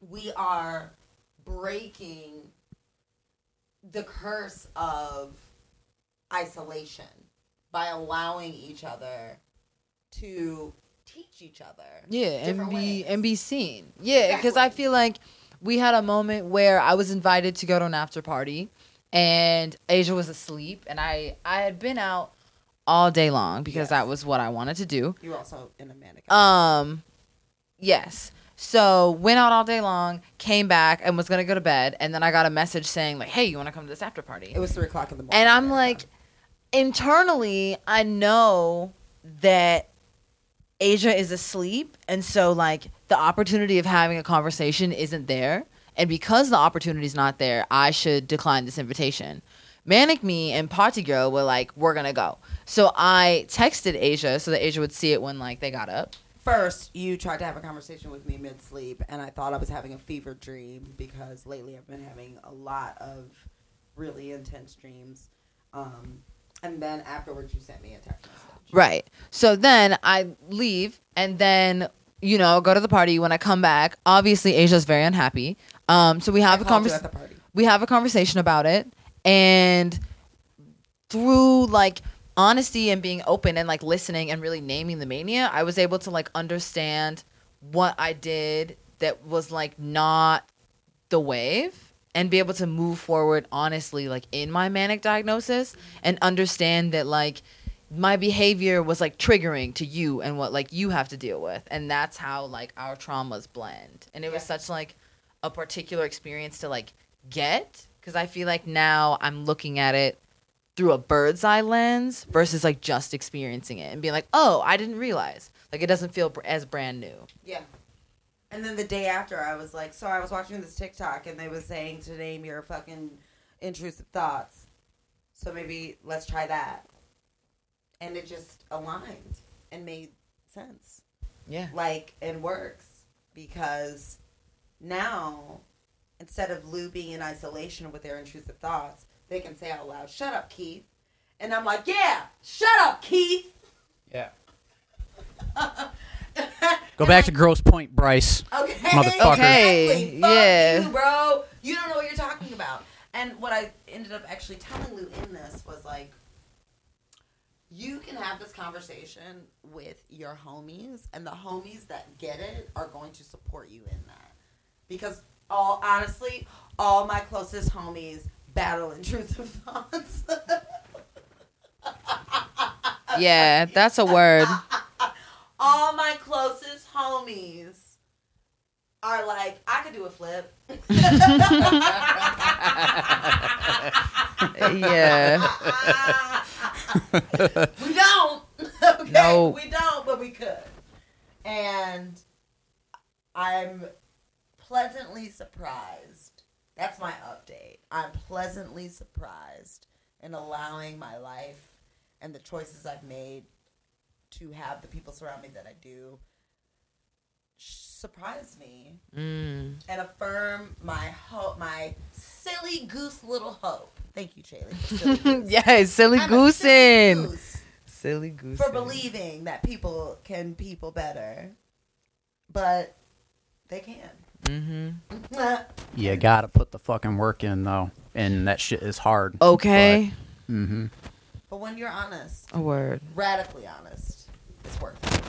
we are breaking the curse of isolation by allowing each other to teach each other Yeah, and be ways. and be seen. Yeah, because I feel like we had a moment where I was invited to go to an after party, and Asia was asleep, and I I had been out all day long because Yes. that was what I wanted to do. You're also in a manic. Um, yes. So went out all day long, came back, and was gonna go to bed, and then I got a message saying like, "Hey, you want to come to this after party?" it was three o'clock in the morning. And I'm like, internally, I know that Asia is asleep. And so, like, the opportunity of having a conversation isn't there. And because the opportunity is not there, I should decline this invitation. Manic Me and Party Girl were like, we're to go. So I texted Asia so that Asia would see it when, like, they got up. First, you tried to have a conversation with me mid sleep, and I thought I was having a fever dream because lately I've been having a lot of really intense dreams. Um, and then afterwards, you sent me a text message. Right. So then I leave and then, you know, go to the party. When I come back, obviously Asia's very unhappy. Um, so we have I a conversation. at the party. we have a conversation about it and through like honesty and being open and like listening and really naming the mania i was able to like understand what i did that was like not the wave and be able to move forward honestly like in my manic diagnosis and understand that like my behavior was like triggering to you and what like you have to deal with and that's how like our traumas blend and it was such like a particular experience to like get because i feel like now i'm looking at it through a bird's eye lens versus like just experiencing it and being like, oh, I didn't realize. Like it doesn't feel as brand new. Yeah. And then the day after, I was like, so I was watching this TikTok, and they was saying to name your fucking intrusive thoughts. So maybe let's try that. And it just aligned and made sense. Yeah. Like, and works because now, instead of Lou being in isolation with their intrusive thoughts, they can say out loud, "Shut up, Keith," and I'm like, "Yeah, shut up, Keith." Yeah. Go back to Grosse Pointe, Bryce. Okay. Motherfucker. Okay, Exactly. Fuck yeah. you, bro. You don't know what you're talking about. And what I ended up actually telling Lou in this was like, you can have this conversation with your homies, and the homies that get it are going to support you in that. Because all honestly, all my closest homies battle intrusive thoughts. Yeah, that's a word. all my closest homies are like, I could do a flip. yeah. we don't. Okay? No. We don't, but we could. And I'm pleasantly surprised. That's my update. I'm pleasantly surprised in allowing my life and the choices I've made to have the people surround me that I do surprise me Mm. and affirm my hope, my silly goose little hope. Thank you, Chaley. yes, silly goose. yeah, I'm goosing. Silly goose. for believing that people can people better, but they can. Mm-hmm. You gotta put the fucking work in though, and that shit is hard. Okay. Mm-hmm. but when you're honest, A word. radically honest, it's worth it.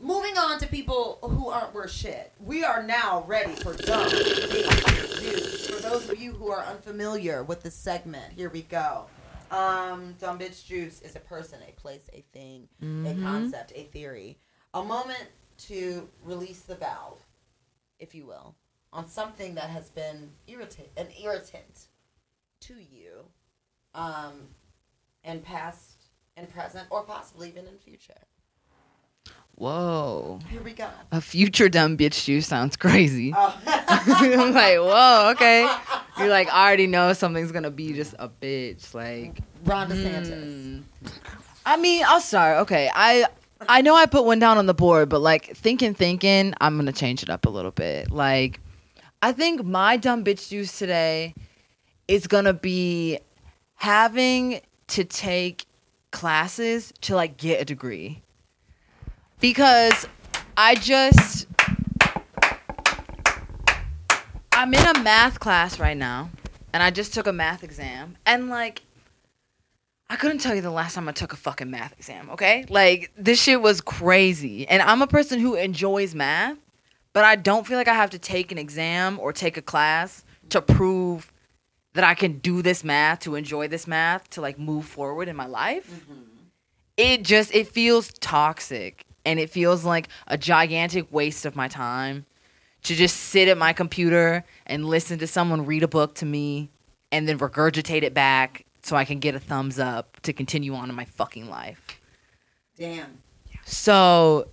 Moving on to people who aren't worth shit. We are now ready for dumb bitch juice. For those of you who are unfamiliar with this segment, here we go. Um, dumb bitch juice is a person, a place, a thing, a Mhm. concept, a theory, a moment to release the valve, if you will, on something that has been irritant, an irritant to you, um, and past and present, or possibly even in future. Whoa. Here we go. A future dumb bitch juice sounds crazy. Oh. I'm like, whoa, okay. You're like, I already know something's gonna be just a bitch. Like, Ron DeSantis. mm. I mean, I'll start. Okay, I I know I put one down on the board, but like thinking, thinking, I'm gonna change it up a little bit. Like, I think my dumb bitch juice today is gonna be having to take classes to like get a degree because I just I'm in a math class right now and I just took a math exam and like I couldn't tell you the last time I took a fucking math exam, okay? Like this shit was crazy. And I'm a person who enjoys math, but I don't feel like I have to take an exam or take a class to prove that I can do this math, to enjoy this math, to like move forward in my life. Mm-hmm. It just it feels toxic and it feels like a gigantic waste of my time to just sit at my computer and listen to someone read a book to me and then regurgitate it back so I can get a thumbs up to continue on in my fucking life. Damn. So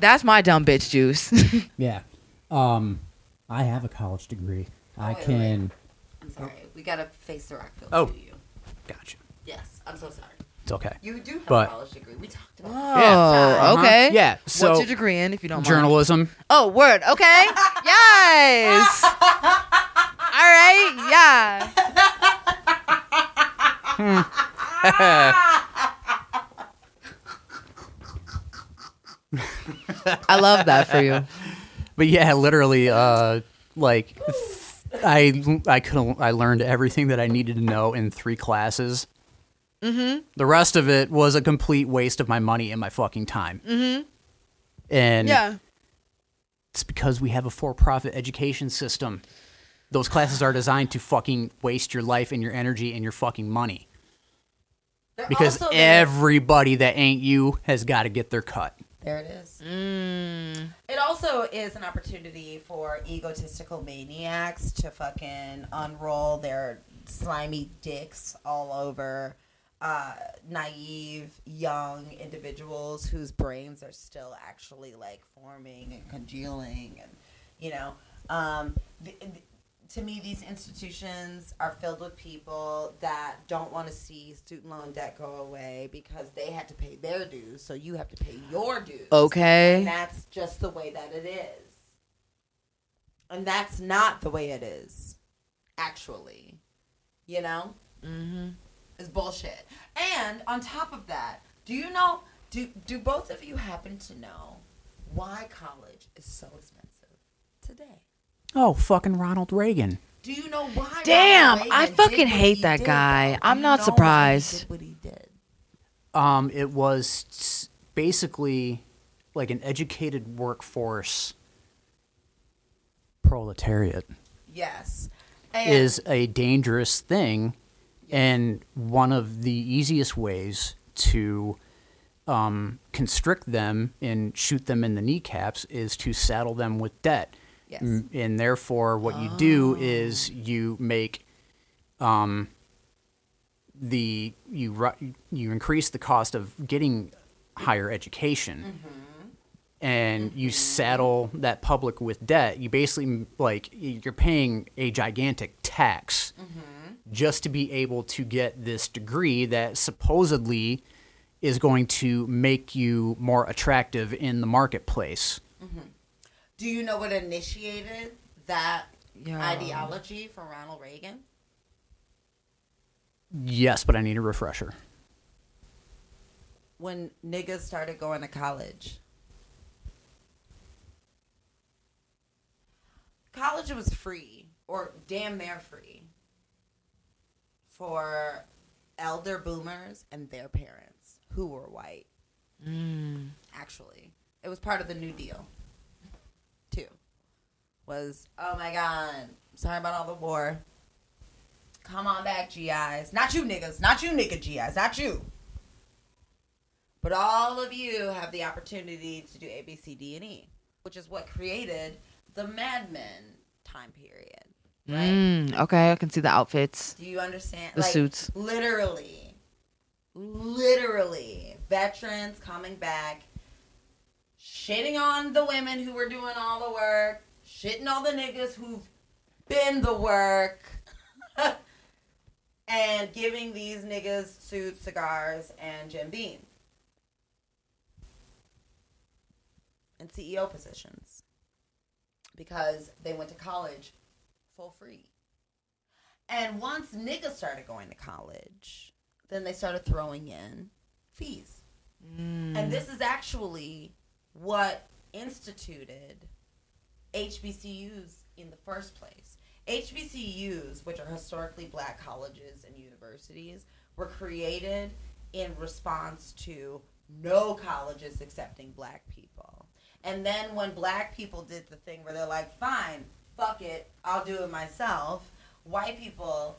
that's my dumb bitch juice. Yeah. Um, I have a college degree. I wait, can. I'm sorry. We gotta face the Rockville Oh. to you. Gotcha. Yes, I'm so sorry. It's okay. You do have But- a college degree. We talked about oh, this. Uh-huh. okay. Yeah. So What's your degree in, if you don't mind? journalism. Oh, word. Okay. yes. All right. Yeah. I love that for you. But yeah, literally, uh, like I I could I learned everything that I needed to know in three classes. Mm-hmm. The rest of it was a complete waste of my money and my fucking time. Mm-hmm. And Yeah. it's because we have a for-profit education system. Those classes are designed to fucking waste your life and your energy and your fucking money. They're Because also everybody that ain't you has got to get their cut. There it is. Mm. It also is an opportunity for egotistical maniacs to fucking unroll their slimy dicks all over uh, naive young individuals whose brains are still actually like forming and congealing and you know um, th- th- to me these institutions are filled with people that don't want to see student loan debt go away because they had to pay their dues so you have to pay your dues Okay. and that's just the way that it is. And that's not the way it is, actually. You know? Mm-hmm. It's bullshit. And on top of that, do you know, do, do both of you happen to know why college is so expensive today? Oh, fucking Ronald Reagan. Do you know why? Damn, Ronald I Reagan fucking what hate he that did, guy. though? Do I'm you not know why he surprised. did what he did? Um, it was s- basically like an educated workforce proletariat Yes. And is a dangerous thing, and one of the easiest ways to um, constrict them and shoot them in the kneecaps is to saddle them with debt. Yes. M- And therefore, what you do is you make um, the you ru- you increase the cost of getting higher education, mm-hmm. and you mm-hmm. saddle that public with debt. You basically like you're paying a gigantic tax mm-hmm. just to be able to get this degree that supposedly is going to make you more attractive in the marketplace. Do you know what initiated that Yeah. ideology for Ronald Reagan? Yes, but I need a refresher. when niggas started going to college. College was free, or damn near free, for elder boomers and their parents who were white. Mm. Actually, it was part of the New Deal. Was, oh my God, sorry about all the war. Come on back, GIs. Not you niggas. Not you nigga GIs. Not you. But all of you have the opportunity to do A, B, C, D, and E, which is what created the Mad Men time period. Right? Mm, okay, I can see the outfits. Do you understand? The suits. Literally, literally, veterans coming back, shitting on the women who were doing all the work, shitting all the niggas who've been the work, and giving these niggas suits, cigars, and Jim Beam. And CEO positions. Because they went to college for free. And once niggas started going to college, then they started throwing in fees. Mm. And this is actually what instituted HBCUs in the first place. HBCUs, which are historically black colleges and universities, were created in response to no colleges accepting black people. And then when black people did the thing where they're like, fine, fuck it, I'll do it myself, white people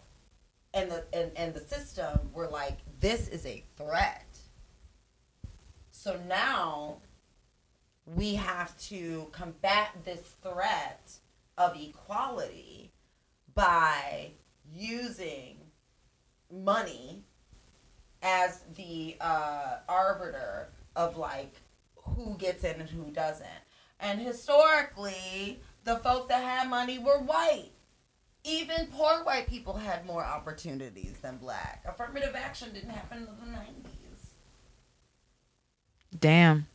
and the and, and the system were like, this is a threat. So now we have to combat this threat of equality by using money as the uh, arbiter of like who gets in and who doesn't. And historically, the folks that had money were white. Even poor white people had more opportunities than black. Affirmative action didn't happen until the 90s. Damn.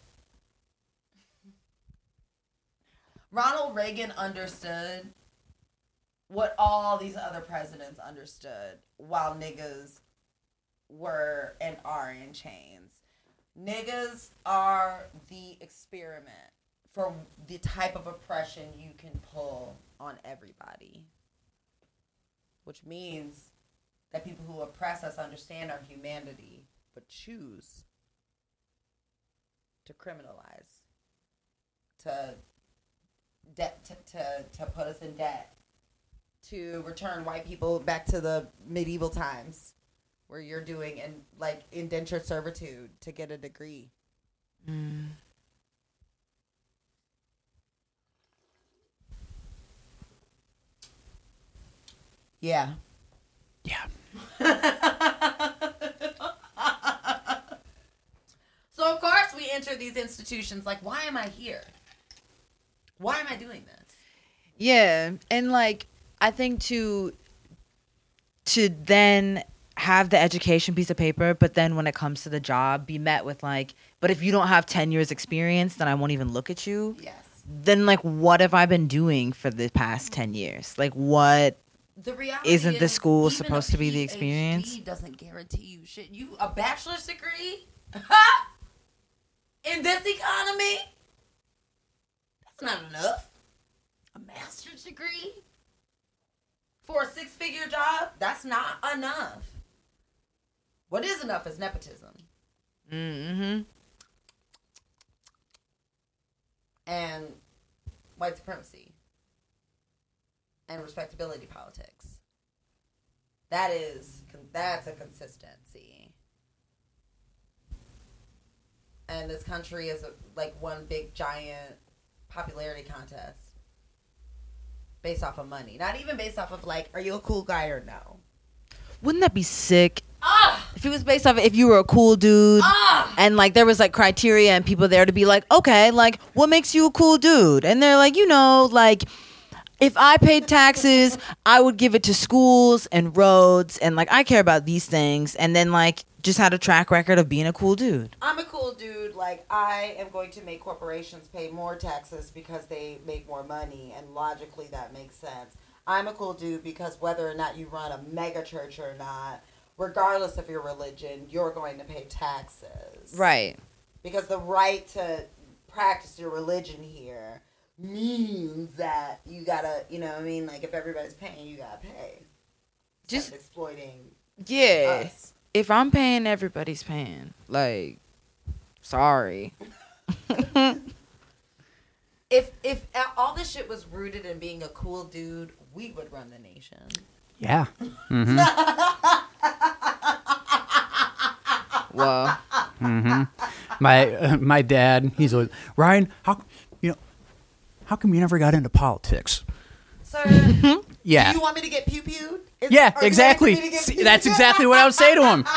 Ronald Reagan understood what all these other presidents understood while niggas were and are in chains. Niggas are the experiment for the type of oppression you can pull on everybody. Which means that people who oppress us understand our humanity, but choose to criminalize, to debt to, to, to put us in debt to return white people back to the medieval times where you're doing and like indentured servitude to get a degree Mm. yeah Yeah. So of course we enter these institutions like, why am I here? Why am I doing this? Yeah, and like I think to to then have the education piece of paper, but then when it comes to the job, be met with like, but if you don't have ten years experience, then I won't even look at you. Yes. Then like, what have I been doing for the past ten years? Like, what? The reality Isn't is, the school supposed to be the PhD experience? Doesn't guarantee you shit. You a bachelor's degree in this economy? Not enough. A master's degree for a six-figure job? That's not enough. What is enough is nepotism Mm-hmm. and white supremacy and respectability politics. That is that's a consistency. And this country is a, like one big giant popularity contest based off of money. Not even based off of like, are you a cool guy or no? Wouldn't that be sick Ah, if it was based off of if you were a cool dude? ah. and like there was like criteria and people there to be like okay like what makes you a cool dude and they're like you know like if i paid taxes i would give it to schools and roads and like i care about these things and then like just had a track record of being a cool dude I'm a cool dude. Like I am going to make corporations pay more taxes because they make more money, and logically that makes sense. I'm a cool dude because whether or not you run a mega church or not, regardless of your religion, you're going to pay taxes. right Because the right to practice your religion here means that you gotta, you know, what I mean, like if everybody's paying, you gotta pay. Just- Start exploiting yeah us. if i'm paying everybody's paying like sorry If if all this shit was rooted in being a cool dude, we would run the nation. Yeah. Mm-hmm. well mm-hmm. My uh, my dad, he's always Ryan. How you know? How come you never got into politics? Sir, Yeah. do you want me to get pew pewed? yeah, exactly. See, that's exactly what I would say to him.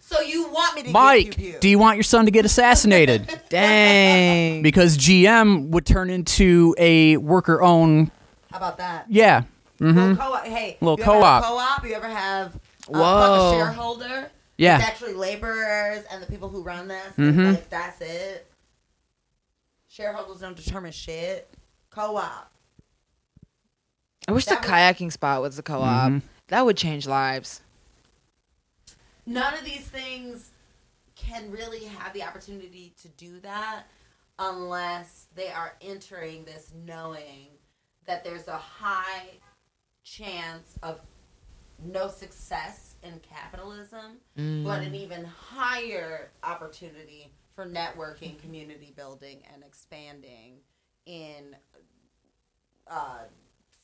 So you want me to get Mike, pew pew? do you want your son to get assassinated? dang because GM would turn into a worker owned. How about that? Yeah. Little Mm-hmm. co-op. Hey, Little you ever have co-op. a co-op? You ever have a, Whoa. a shareholder? Yeah. It's actually laborers and the people who run this. Mhm. Like that's it. Shareholders don't determine shit. Co-op. i wish the That was- kayaking spot was a co-op Mhm. that would change lives none of these things can really have the opportunity to do that unless they are entering this knowing that there's a high chance of no success in capitalism, but an even higher opportunity for networking, community building, and expanding in uh,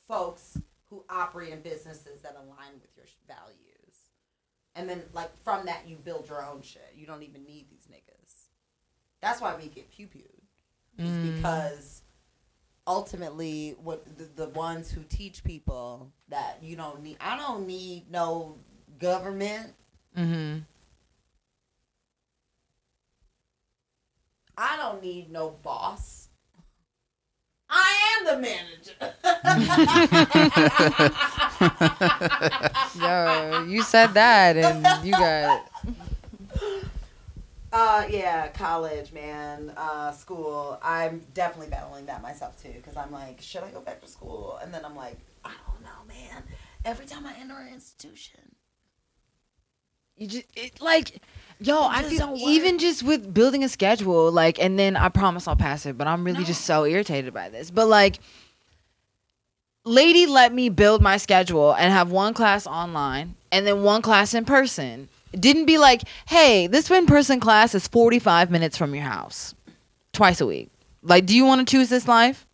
folks who operate in businesses that align with your values. And then, like, from that, you build your own shit. You don't even need these niggas. That's why we get pew pewed. Is because ultimately, what the, the ones who teach people that you don't need, I don't need no government. mm-hmm I don't need no boss. I am the manager. Yo, you said that, and you got Uh, yeah, college, man, uh, school. I'm definitely battling that myself too, because I'm like, should I go back to school? And then I'm like, I don't know, man. Every time I enter an institution, you just it, like, yo, I just feel work. even just with building a schedule, like, and then I promise I'll pass it, but I'm really No. just so irritated by this. But like, lady, let me build my schedule and have one class online and then one class in person. Didn't be like, hey, this in person class is 45 minutes from your house, twice a week. Like, do you want to choose this life?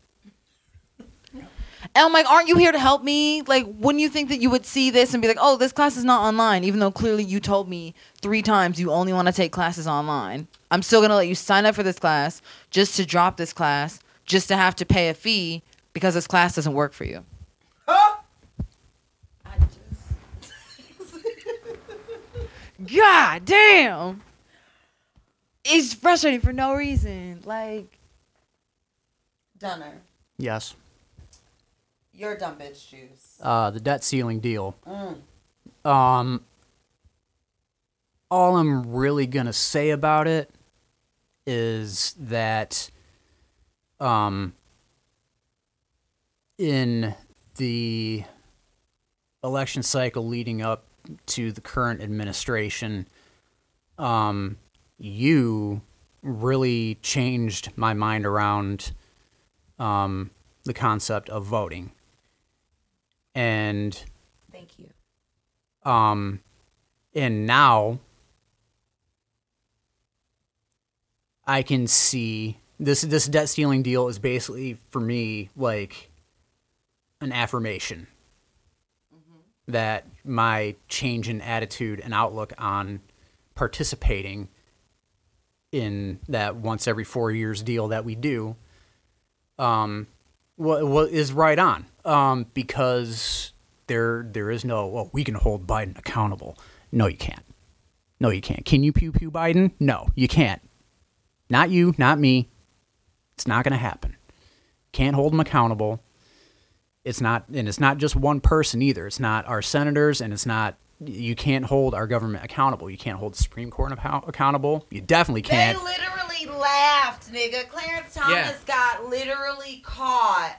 And I'm like, aren't you here to help me? Like, wouldn't you think that you would see this and be like, oh, this class is not online, even though clearly you told me three times you only want to take classes online? I'm still gonna let you sign up for this class just to drop this class, just to have to pay a fee because this class doesn't work for you. I just god damn. It's frustrating for no reason. Like Dunner, Yes. You're dumb bitch juice. Uh, the debt ceiling deal. Mm. Um, all I'm really gonna say about it is that, um, in the election cycle leading up to the current administration, um, you really changed my mind around um, the concept of voting. And Thank you. um, and now I can see this this debt stealing deal is basically for me like an affirmation that my change in attitude and outlook on participating in that once every four years deal that we do um what, what is right on um because there there is no well we can hold Biden accountable. No you can't. No you can't. Can you pew pew Biden? No you can't. Not you not me. It's not going to happen. Can't hold him accountable. It's not and it's not just one person either. It's not our senators and it's not you can't hold our government accountable. You can't hold the supreme court accountable. You definitely can't. They literally laughed, nigga. Clarence Thomas Yeah. got literally caught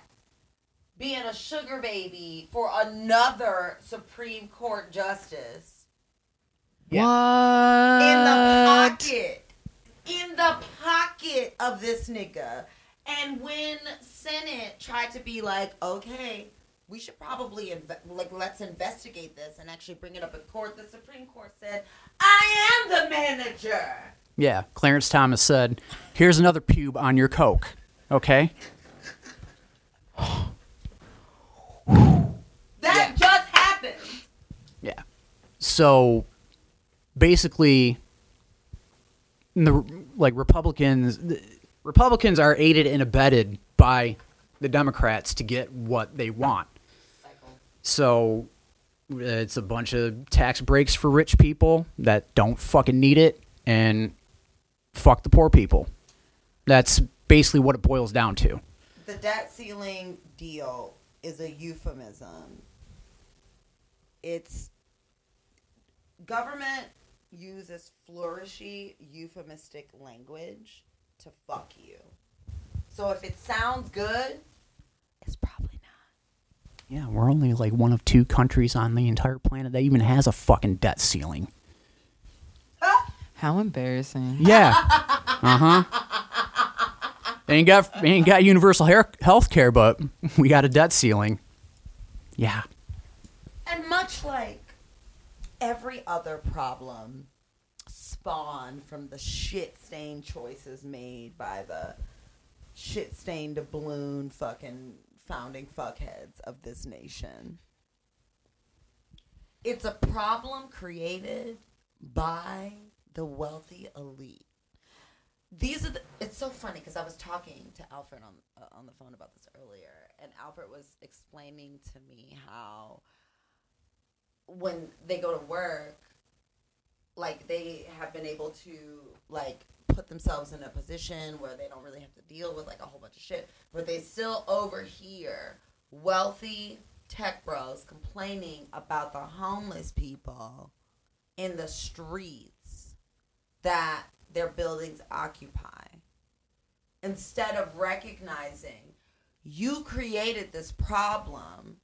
being a sugar baby for another Supreme Court justice. Yeah. what? in the pocket, in the pocket of this nigga. And when Senate tried to be like, okay, we should probably inve- like let's investigate this and actually bring it up in court, the Supreme Court said, I am the manager. Yeah, Clarence Thomas said, "Here's another pube on your coke." Okay? That just happened. Yeah. So basically the like Republicans the, Republicans are aided and abetted by the Democrats to get what they want. So it's a bunch of tax breaks for rich people that don't fucking need it and fuck the poor people. That's basically what it boils down to. The debt ceiling deal is a euphemism. It's government uses flourishy euphemistic language to fuck you. So if it sounds good, it's probably not. Yeah, we're only like one of two countries on the entire planet that even has a fucking debt ceiling. How embarrassing. Yeah. Uh huh. Ain't got ain't got universal health care, but we got a debt ceiling. Yeah. And much like every other problem spawned from the shit stained choices made by the shit stained balloon fucking founding fuckheads of this nation. It's a problem created by the wealthy elite. These are the, it's so funny because I was talking to Alfred on uh, on the phone about this earlier, and Alfred was explaining to me how when they go to work, like they have been able to like put themselves in a position where they don't really have to deal with like a whole bunch of shit, but they still overhear wealthy tech bros complaining about the homeless people in the streets that their buildings occupy. Instead of recognizing you created this problem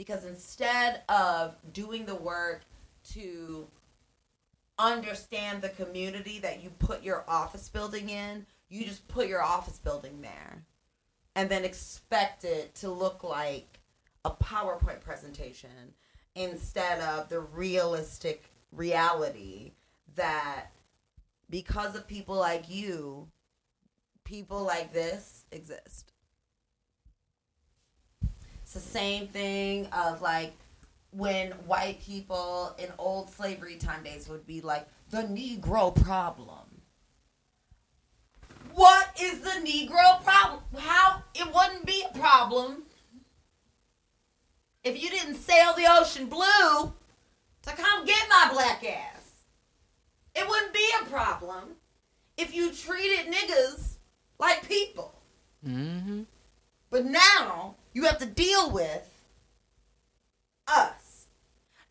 because instead of doing the work to understand the community that you put your office building in, you just put your office building there and then expect it to look like a PowerPoint presentation instead of the realistic reality that because of people like you, people like this exist. It's the same thing of like when white people in old slavery time days would be like the Negro problem. What is the Negro problem? How it wouldn't be a problem if you didn't sail the ocean blue to come get my black ass. It wouldn't be a problem if you treated niggas like people. Mm-hmm. But now you have to deal with us.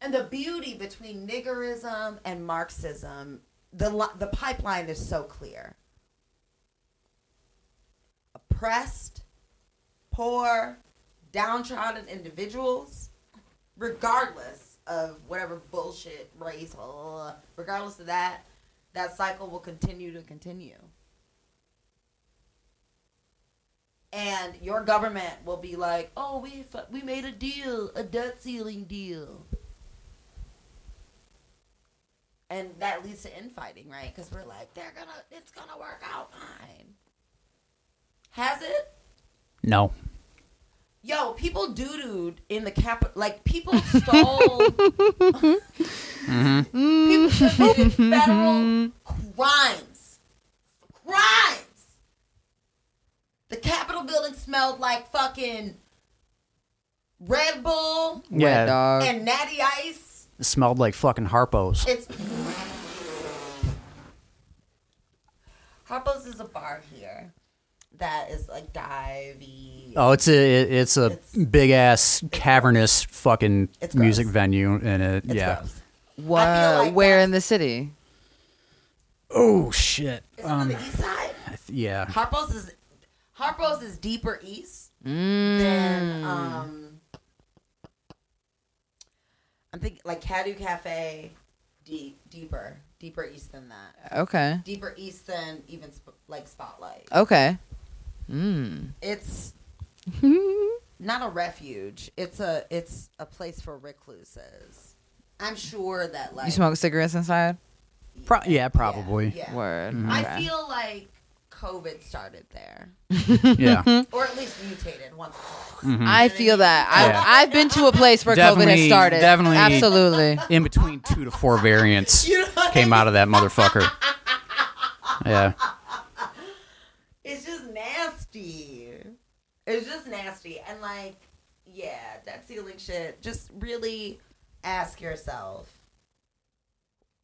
And the beauty between niggerism and Marxism, the the pipeline is so clear. Oppressed, poor, downtrodden individuals, regardless of whatever bullshit race, regardless of that, that cycle will continue to continue. And your government will be like, "Oh, we fu- we made a deal, a debt ceiling deal," and that leads to infighting, right? Because we're like, "They're gonna, it's gonna work out fine." Has it? No. Yo, people doo dooed in the cap. Like people stole. Mm-hmm. People committed federal crimes. Crimes. The Capitol building smelled like fucking Red Bull Yeah. Red dog. and Natty Ice. It smelled like fucking Harpo's. It's Harpo's is a bar here that is like divey. Oh, it's a it's a It's- big ass cavernous fucking It's music venue, and it It's yeah. gross. What? Like where in the city? Oh shit. Is it on the um, east side? Th- yeah. Harpo's is Harpo's is deeper east Mm. than um. I'm thinking like Cadieux Cafe, deep deeper deeper east than that. Okay. Deeper east than even sp- like Spotlight. Okay. Mm. It's not a refuge. It's a it's a place for recluses. I'm sure that like You smoke cigarettes inside? Pro- yeah, probably. Yeah. Word. I feel like COVID started there, Yeah. or at least mutated once. or twice. Mm-hmm. I feel that. I, Yeah. I've been to a place where COVID has Definitely- started. definitely- Absolutely. In between two to four variants You know what I came out of that motherfucker. Yeah. It's just nasty. It's just nasty. And like, yeah, that ceiling shit. Just really ask yourself.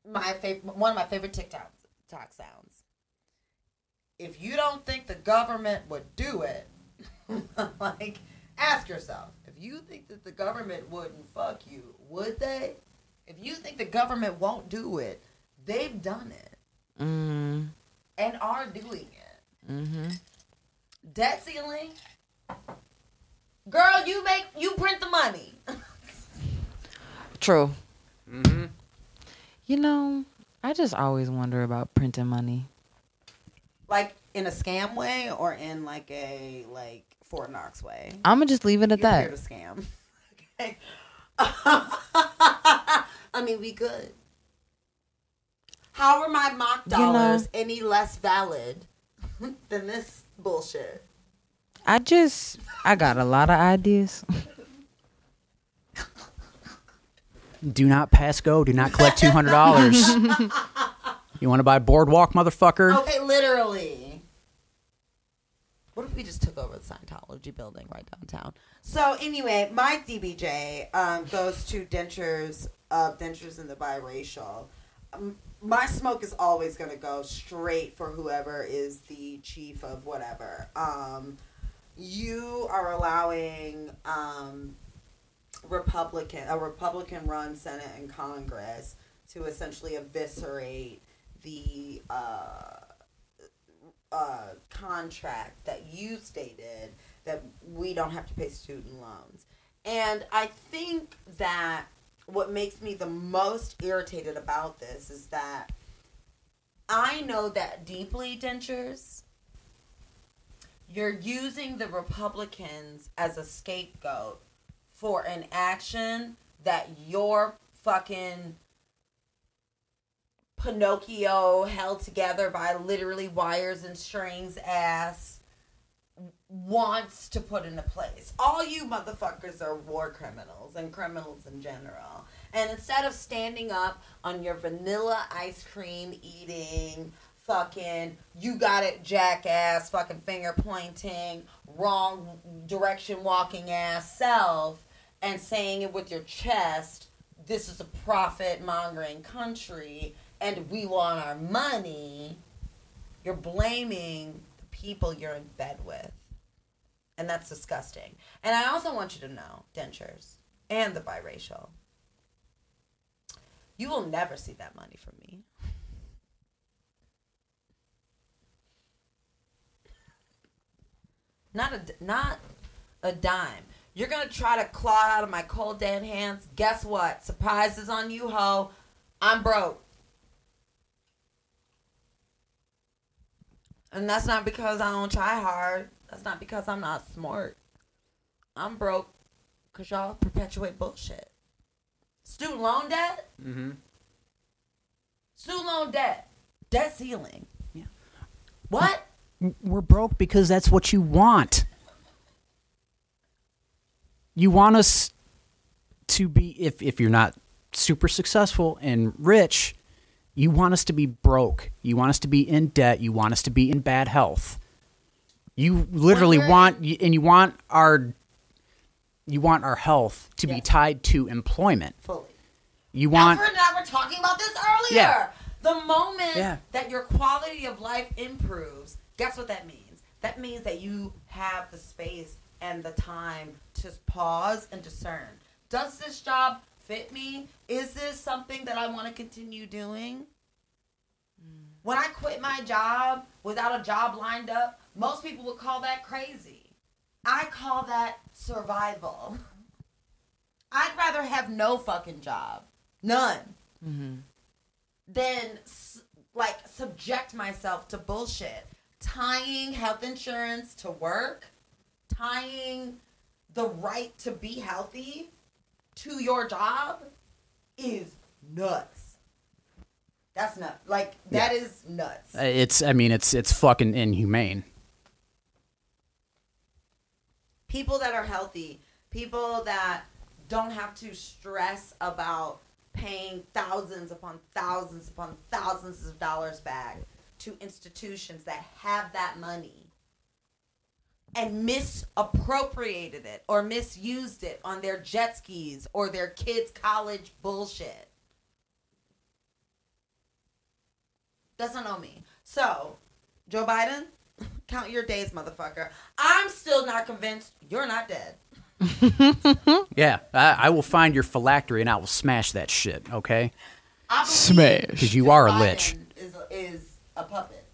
My favorite, one of my favorite TikTok talk sounds. If you don't think the government would do it, like, ask yourself. If you think that the government wouldn't fuck you, would they? If you think the government won't do it, they've done it Mm. and are doing it Mm-hmm. debt ceiling. Girl, you make you print the money. True. You know, I just always wonder about printing money. Like in a scam way or in like a like Fort Knox way. I'm gonna just leave it at You're here that. to scam. okay. I mean, we could. How are my mock You know- dollars any less valid than this bullshit? I just, I got a lot of ideas. Do not pass go. Do not collect two hundred dollars. You want to buy boardwalk, motherfucker? Okay, literally. What if we just took over the Scientology building right downtown? So anyway, my DBJ um, goes to dentures of dentures in the biracial. Um, my smoke is always going to go straight for whoever is the chief of whatever. Um, you are allowing um, Republican a Republican run Senate and Congress to essentially eviscerate the uh, uh, contract that you stated that we don't have to pay student loans. And I think that what makes me the most irritated about this is that I know that deeply, dentures, you're using the Republicans as a scapegoat for an action that your fucking Pinocchio held together by literally wires and strings ass wants to put into place. All you motherfuckers are war criminals and criminals in general. And instead of standing up on your vanilla ice cream eating, fucking, you got it, jackass, fucking finger pointing, wrong direction walking ass self, and saying it with your chest, this is a profit mongering country and we want our money, you're blaming the people you're in bed with. And that's disgusting. And I also want you to know, dentures and the biracial, you will never see that money from me. Not a not a dime. You're gonna try to claw out of my cold dead hands. Guess what? Surprise is on you, ho. I'm broke. And that's not because I don't try hard. That's not because I'm not smart. I'm broke because y'all perpetuate bullshit. Student loan debt? Mm-hmm. Student loan debt. Debt ceiling. Yeah. What? We're broke because that's what you want. You want us to be if if you're not super successful and rich, you want us to be broke. You want us to be in debt. You want us to be in bad health. You literally want and you want our you want our health to be tied to employment. Fully. You want Alfred and I were talking about this earlier. Yeah. The moment Yeah. that your quality of life improves, guess what that means? That means that you have the space and the time to pause and discern. Does this job fit me? Is this something that I want to continue doing? Mm. When I quit my job without a job lined up, most people would call that crazy. I call that survival. I'd rather have no fucking job, none, mm-hmm. than s- like subject myself to bullshit. Tying health insurance to work, tying the right to be healthy to your job is nuts. That's nuts. Like that is nuts. Uh, it's I mean it's it's fucking inhumane. people that are healthy, people that don't have to stress about paying thousands upon thousands upon thousands of dollars back to institutions that have that money and misappropriated it or misused it on their jet skis or their kids' college bullshit. Doesn't know me. So, Joe Biden, count your days, motherfucker. I'm still not convinced you're not dead. Yeah, I, I will find your phylactery and I will smash that shit. Okay, Smash. because you Joe are a Biden lich. Is, is a puppet.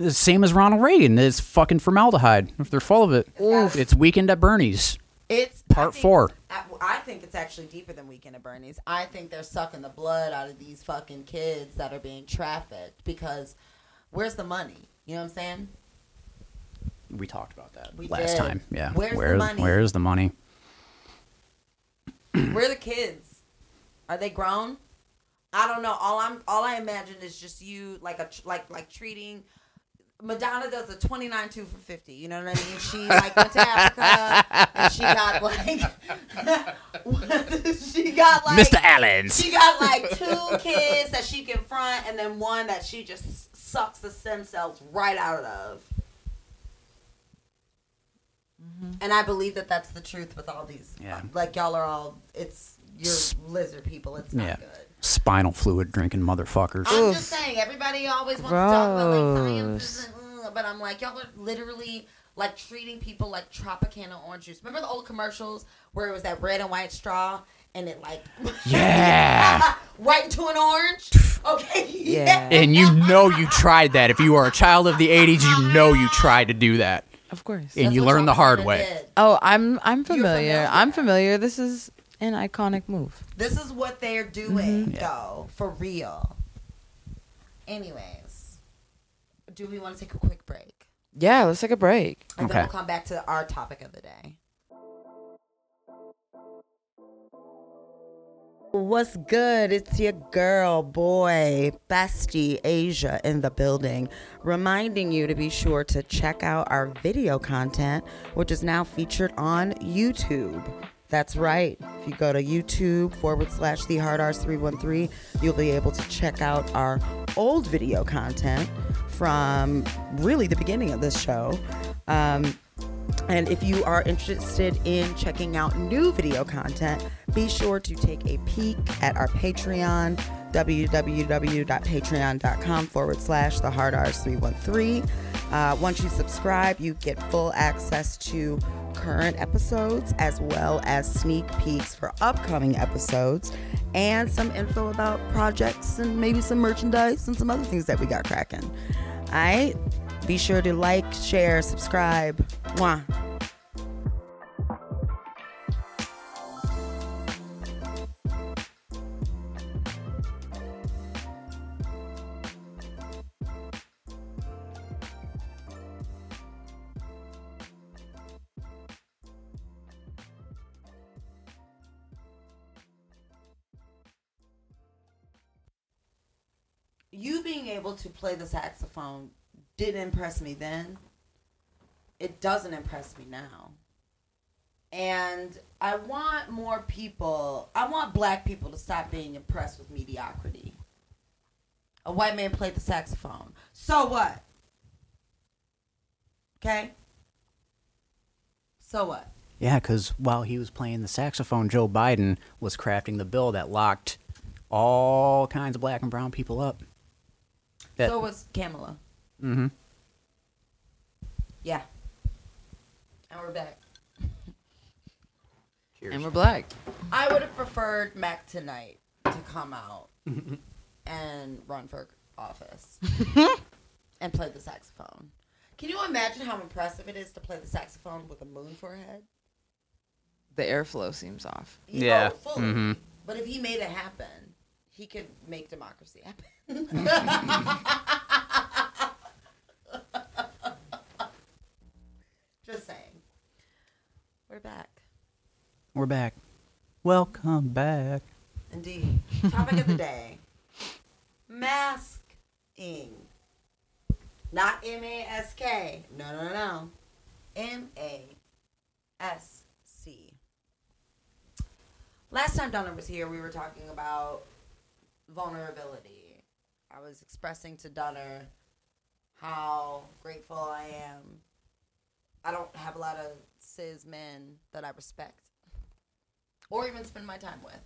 The same as Ronald Reagan. It's fucking formaldehyde. If they're full of it, Oof. it's Weekend at Bernie's. It's I Part think- four. I, I think it's actually deeper than Weekend at Bernie's. I think they're sucking the blood out of these fucking kids that are being trafficked because where's the money? You know what I'm saying? We talked about that We last did. time. Yeah. Where's the money? Where's the money? Where are the kids? Are they grown? I don't know. All I'm all I imagine is just you like a like like treating Madonna does a 29 2 for 50. You know what I mean? She like went to Africa and she got like she got like Mr. Allens. She got like two kids that she can front and then one that she just sucks the stem cells right out of. Mm-hmm. And I believe that that's the truth with all these. Yeah. Like y'all are all, it's, you're lizard people. It's not Yeah. good. Spinal fluid drinking motherfuckers. I'm just saying, everybody always wants to talk about like science, and, uh, but I'm like, y'all are literally like treating people like Tropicana orange juice. Remember the old commercials where it was that red and white straw and it like Yeah. right into an orange? Okay, Yeah. and you know you tried that. If you are a child of the 80s, you know you tried to do that. Of course. And That's you what learned the hard way. did. Oh, I'm I'm familiar. familiar. I'm familiar. This is an iconic move. This is what they're doing, Mm-hmm. Yeah. though, for real. Anyways, do we want to take a quick break? Yeah, let's take a break. And Okay. then we'll come back to our topic of the day. What's good? It's your girl, boy, bestie, Asia in the building, reminding you to be sure to check out our video content, which is now featured on YouTube. That's right. If you go to YouTube forward slash the hard R's 313, you'll be able to check out our old video content from really the beginning of this show. Um, And if you are interested in checking out new video content, be sure to take a peek at our Patreon, www.patreon.com forward slash the hard R's 313. Uh, once you subscribe, you get full access to current episodes as well as sneak peeks for upcoming episodes and some info about projects and maybe some merchandise and some other things that we got cracking. All right. Be sure to like, share, subscribe. Mwah. You being able to play the saxophone didn't impress me then. It doesn't impress me now. And I want more people, I want black people to stop being impressed with mediocrity. A white man played the saxophone. So what? Okay? So what? Yeah, because while he was playing the saxophone, Joe Biden was crafting the bill that locked all kinds of black and brown people up. That- So was Kamala. Mm-hmm. Yeah. And we're back. Cheers. And we're black. I would have preferred Mac tonight to come out and run for office and play the saxophone. Can you imagine how impressive it is to play the saxophone with a moon for a head? The airflow seems off. You Yeah. know, fully. Mhm. But if he made it happen, he could make democracy happen. Just saying. We're back. We're back. Welcome back. Indeed. Topic of the day. Masking. Not M A S K. No, no, no. M A S C. Last time Dunner was here, we were talking about vulnerability. I was expressing to Dunner how grateful I am. I don't have a lot of cis men that I respect or even spend my time with.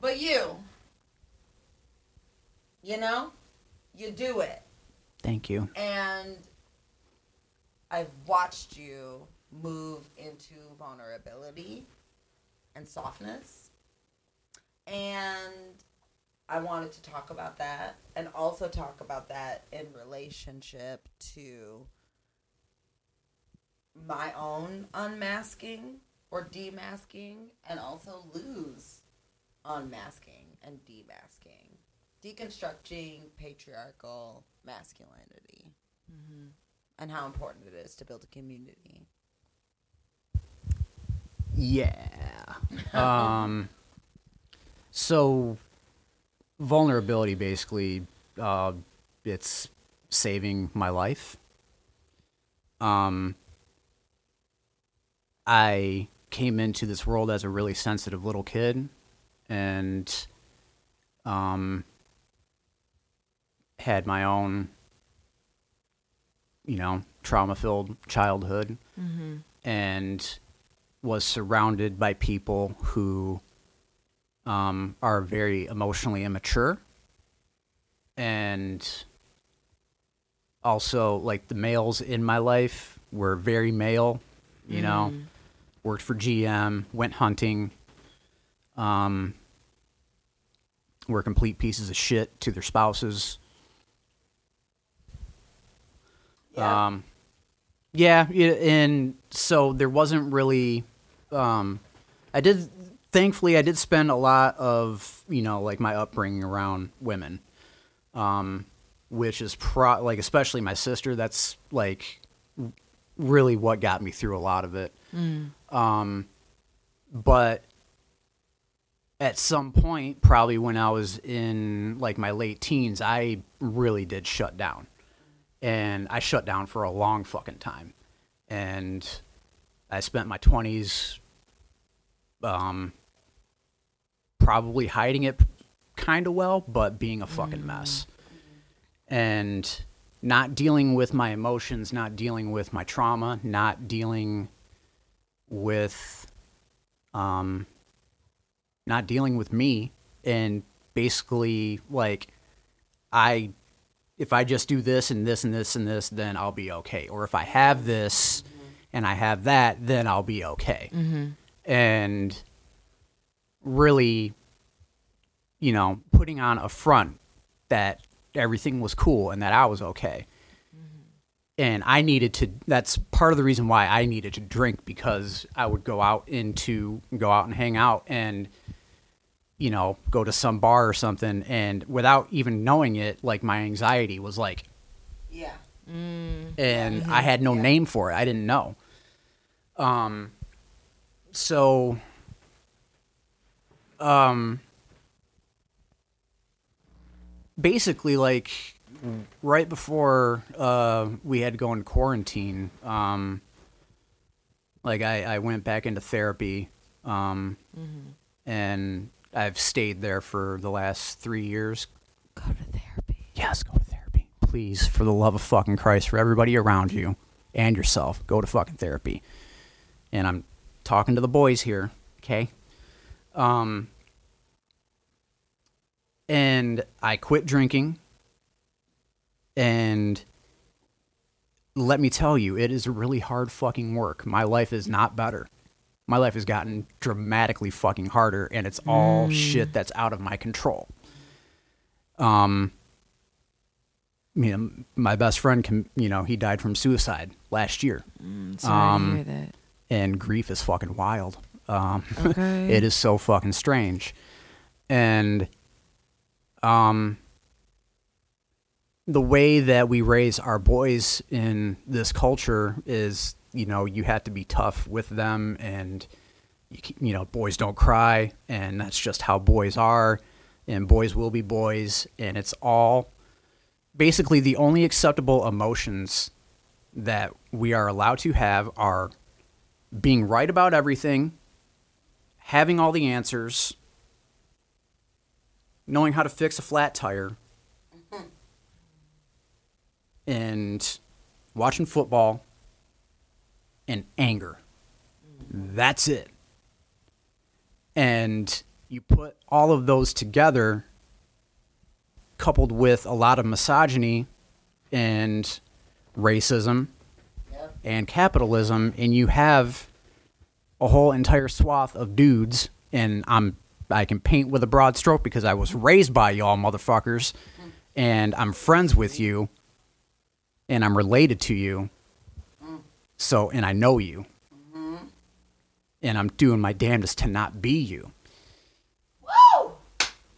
But you, you know, you do it. Thank you. And I've watched you move into vulnerability and softness. And I wanted to talk about that and also talk about that in relationship to my own unmasking or demasking and also lose unmasking and demasking deconstructing patriarchal masculinity and how important it is to build a community Yeah. um. So, vulnerability basically, uh, it's saving my life. Um. I came into this world as a really sensitive little kid, and um, had my own, you know, trauma-filled childhood, and was surrounded by people who um, are very emotionally immature. And also like the males in my life were very male you know worked for gm went hunting um, were complete pieces of shit to their spouses. Um, yeah, yeah, and so there wasn't really. Um, I did, thankfully, I did spend a lot of you know like my upbringing around women, um, which is pro like especially my sister. That's like really what got me through a lot of it. Um, but at some point, probably when I was in like my late teens, I really did shut down and I shut down for a long fucking time. And I spent my 20s um, probably hiding it kind of well, but being a fucking mess. And not dealing with my emotions, not dealing with my trauma, not dealing with um not dealing with me and basically like I if I just do this and this and this and this then I'll be okay or if I have this and I have that then I'll be okay. And really you know putting on a front that everything was cool and that I was okay. And I needed to that's part of the reason why I needed to drink because I would go out into go out and hang out and you know, go to some bar or something and without even knowing it, like my anxiety was like Yeah. and I had no Yeah. name for it. I didn't know. Um, so, um, basically, like right before uh, we had to go in quarantine, um, like I, I went back into therapy, um, and I've stayed there for the last three years. Go to therapy. Yes, go to therapy. Please, for the love of fucking Christ, for everybody around you and yourself, go to fucking therapy. And I'm talking to the boys here, okay? Um and I quit drinking and let me tell you, it is really hard fucking work. My life is not better. My life has gotten dramatically fucking harder and it's all shit that's out of my control. Um you know, my best friend, can, you know, he died from suicide last year, Mm, sorry Um, to hear that. and grief is fucking wild. Um, Okay. it is so fucking strange, and um, the way that we raise our boys in this culture is, you know, you have to be tough with them, and you, you know, boys don't cry, and that's just how boys are, and boys will be boys, and it's all basically the only acceptable emotions that we are allowed to have are being right about everything, having all the answers, knowing how to fix a flat tire, and watching football and anger. That's it. And you put all of those together, coupled with a lot of misogyny and racism and capitalism, and you have a whole entire swath of dudes, and I'm I can paint with a broad stroke because I was raised by y'all motherfuckers, and I'm friends with you, and I'm related to you, so and I know you, and I'm doing my damnedest to not be you. Woo!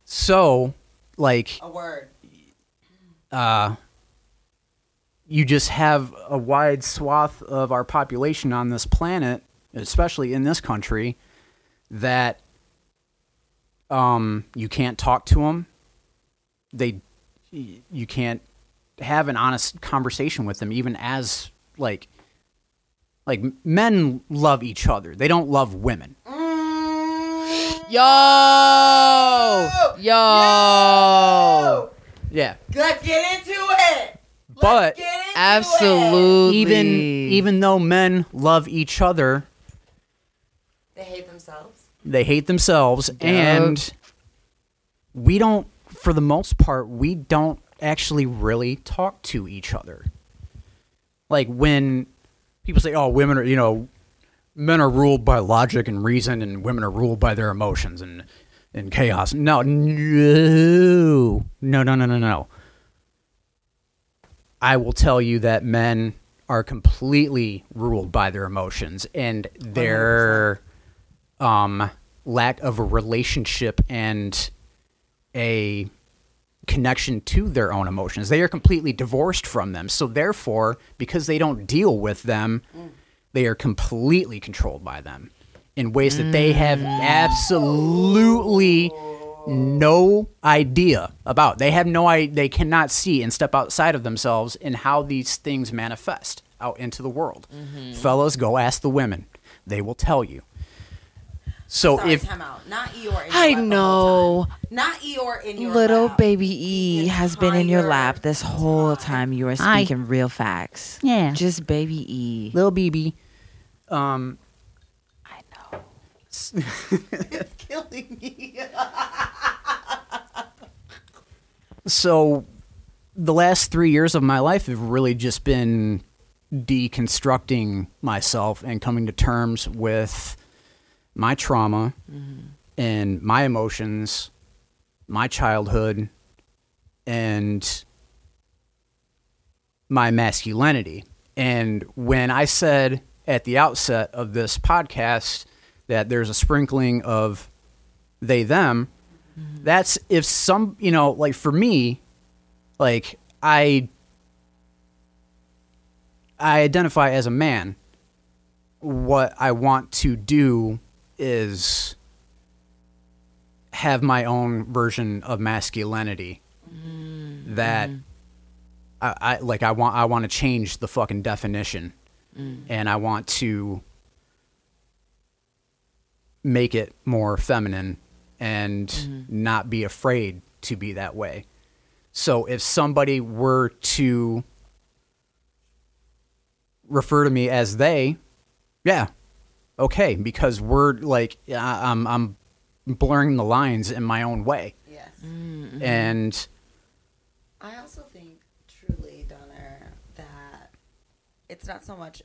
So, like, A word. uh, you just have a wide swath of our population on this planet, especially in this country, that um, you can't talk to them. They, you can't have an honest conversation with them, even as like, like men love each other. They don't love women. Yo, yo, Yeah, Let's get into it. but Let's get into absolutely. even even though men love each other, It. They hate themselves. they hate themselves and we don't for the most part we don't actually really talk to each other. Like when people say oh women are you know men are ruled by logic and reason and women are ruled by their emotions and and chaos. No no no no no no no. I will tell you that men are completely ruled by their emotions and their um, lack of a relationship and a connection to their own emotions. They are completely divorced from them. So, therefore, because they don't deal with them, mm. they are completely controlled by them in ways that they have mm. absolutely no idea about. They have no I they cannot see and step outside of themselves in how these things manifest out into the world. Mm-hmm. Fellas, go ask the women. They will tell you. So Sorry, if time out. Not Eeyore. Your I lap the whole know. Not Eeyore in your Little lap. baby E has been in your lap this whole time. time. You are Hi. speaking real facts. Yeah. Just baby E. little BB, um, I know. it's killing me. so the last three years of my life have really just been deconstructing myself and coming to terms with my trauma mm-hmm. and my emotions, my childhood, and my masculinity. And when I said at the outset of this podcast that there's a sprinkling of they them, mm-hmm. that's if some, you know, like for me, like I I identify as a man. What I want to do is have my own version of masculinity mm. that mm. I, I like I want I want to change the fucking definition. Mm. And I want to make it more feminine and mm-hmm. not be afraid to be that way. So if somebody were to refer to me as they, yeah, okay, because we're like I- I'm I'm blurring the lines in my own way, yes. Mm-hmm. and I also think truly, Dunner, that it's not so much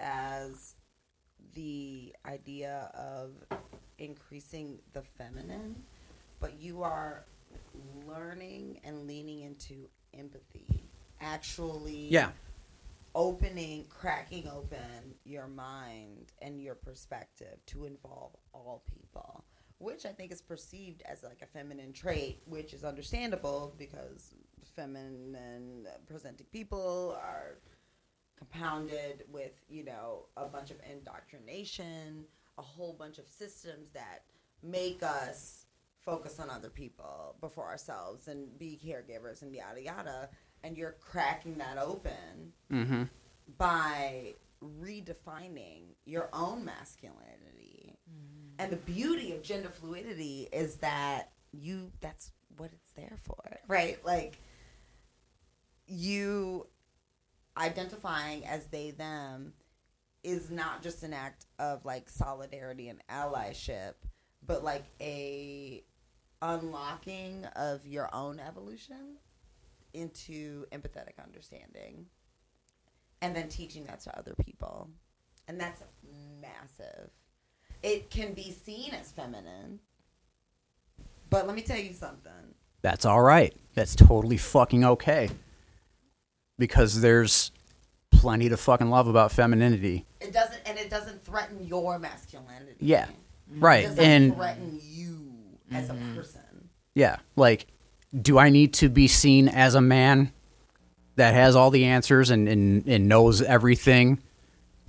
as the idea of increasing the feminine, but you are learning and leaning into empathy. Actually, yeah, opening, cracking open your mind and your perspective to involve all people, which I think is perceived as like a feminine trait, which is understandable because feminine presenting people are compounded with, you know, a bunch of indoctrination, a whole bunch of systems that make us focus on other people before ourselves and be caregivers and yada yada. And you're cracking that open mm-hmm. by redefining your own masculinity. And the beauty of gender fluidity is that you that's what it's there for, right? Like you identifying as they them is not just an act of like solidarity and allyship, but like a unlocking of your own evolution into empathetic understanding and then teaching that to other people. And that's massive. It can be seen as feminine. But let me tell you something. that's all right. That's totally fucking okay. Because there's plenty to fucking love about femininity. It doesn't and it doesn't threaten your masculinity. Yeah. Right. It doesn't And threaten you as a mm-hmm. person. yeah, like do I need to be seen as a man that has all the answers and, and, and knows everything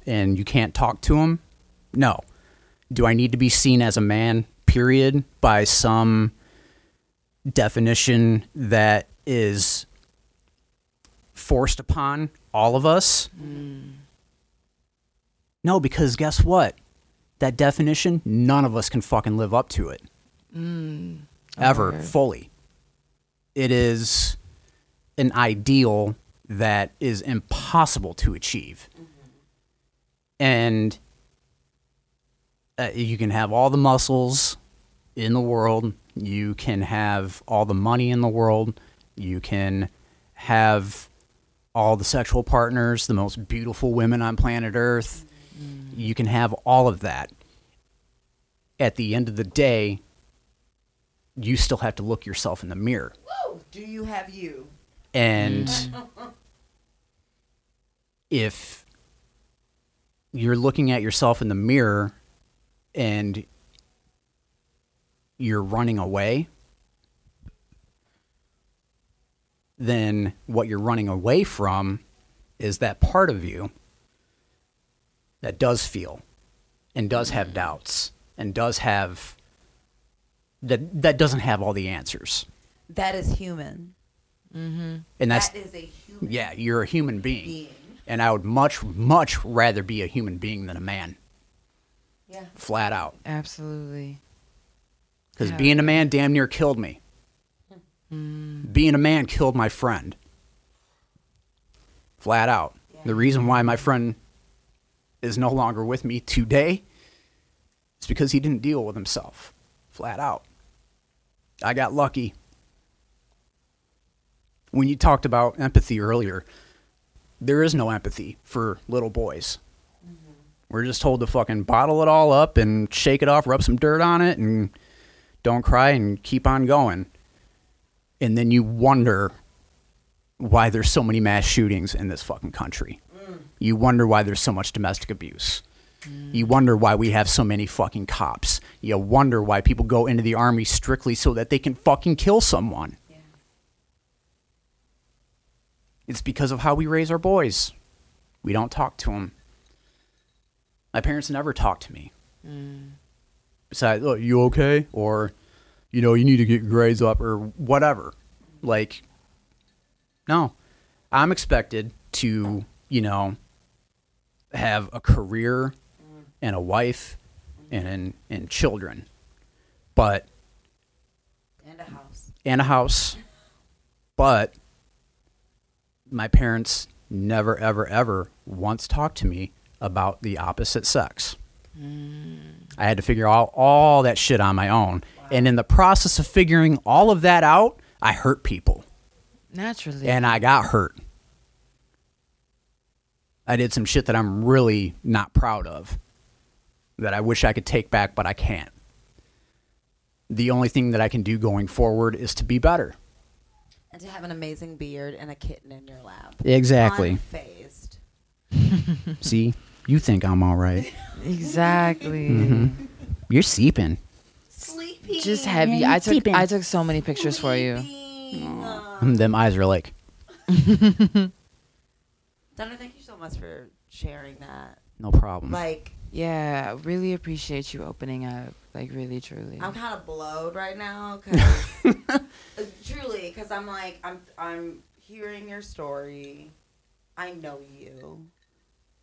and you can't talk to him? No. Do I need to be seen as a man, period, by some definition that is forced upon all of us? Mm. No, because guess what? That definition, none of us can fucking live up to it. Mm. Ever, Okay. fully. It is an ideal that is impossible to achieve. And uh, you can have all the muscles in the world, you can have all the money in the world, you can have all the sexual partners, the most beautiful women on planet Earth. You can have all of that. At the end of the day, you still have to look yourself in the mirror. Do you have you? And if you're looking at yourself in the mirror and you're running away, then what you're running away from is that part of you that does feel and does have mm. doubts and does have that that doesn't have all the answers. That is human. Mm-hmm. And that's that is a human yeah, you're a human being. being. And I would much, much rather be a human being than a man. Yeah. Yeah. Flat out. Absolutely. Because Yeah. being a man damn near killed me. Mm. Being a man killed my friend. Flat out. The reason why my friend is no longer with me today is because he didn't deal with himself. Flat out. I got lucky. When you talked about empathy earlier, there is no empathy for little boys. Mm-hmm. We're just told to fucking bottle it all up and shake it off, rub some dirt on it, and don't cry and keep on going. And then you wonder why there's so many mass shootings in this fucking country. Mm. You wonder why there's so much domestic abuse. Mm. You wonder why we have so many fucking cops. You wonder why people go into the army strictly so that they can fucking kill someone. Yeah. It's because of how we raise our boys. We don't talk to them. My parents never talked to me. Mm. Besides, oh, you okay? Or, you know, you need to get your grades up or whatever. Like, no. I'm expected to, you know, have a career and a wife and, and, and children. But And a house. and a house. But my parents never, ever, ever once talked to me about the opposite sex. Mm. I had to figure out all that shit on my own. And in the process of figuring all of that out, I hurt people. Naturally. And I got hurt. I did some shit that I'm really not proud of. That I wish I could take back, but I can't. The only thing that I can do going forward is to be better. And to have an amazing beard and a kitten in your lap. Exactly. Unfazed. See, you think I'm all right. exactly. Mm-hmm. You're seeping. Sleepy. Just heavy. I took I took so many pictures for you. Them eyes are like, Dunner, thank you so much for sharing that. no problem. Like, Yeah, really appreciate you opening up. Like really, truly. I'm kind of blowed right now because uh, truly, because I'm like, I'm I'm hearing your story. I know you.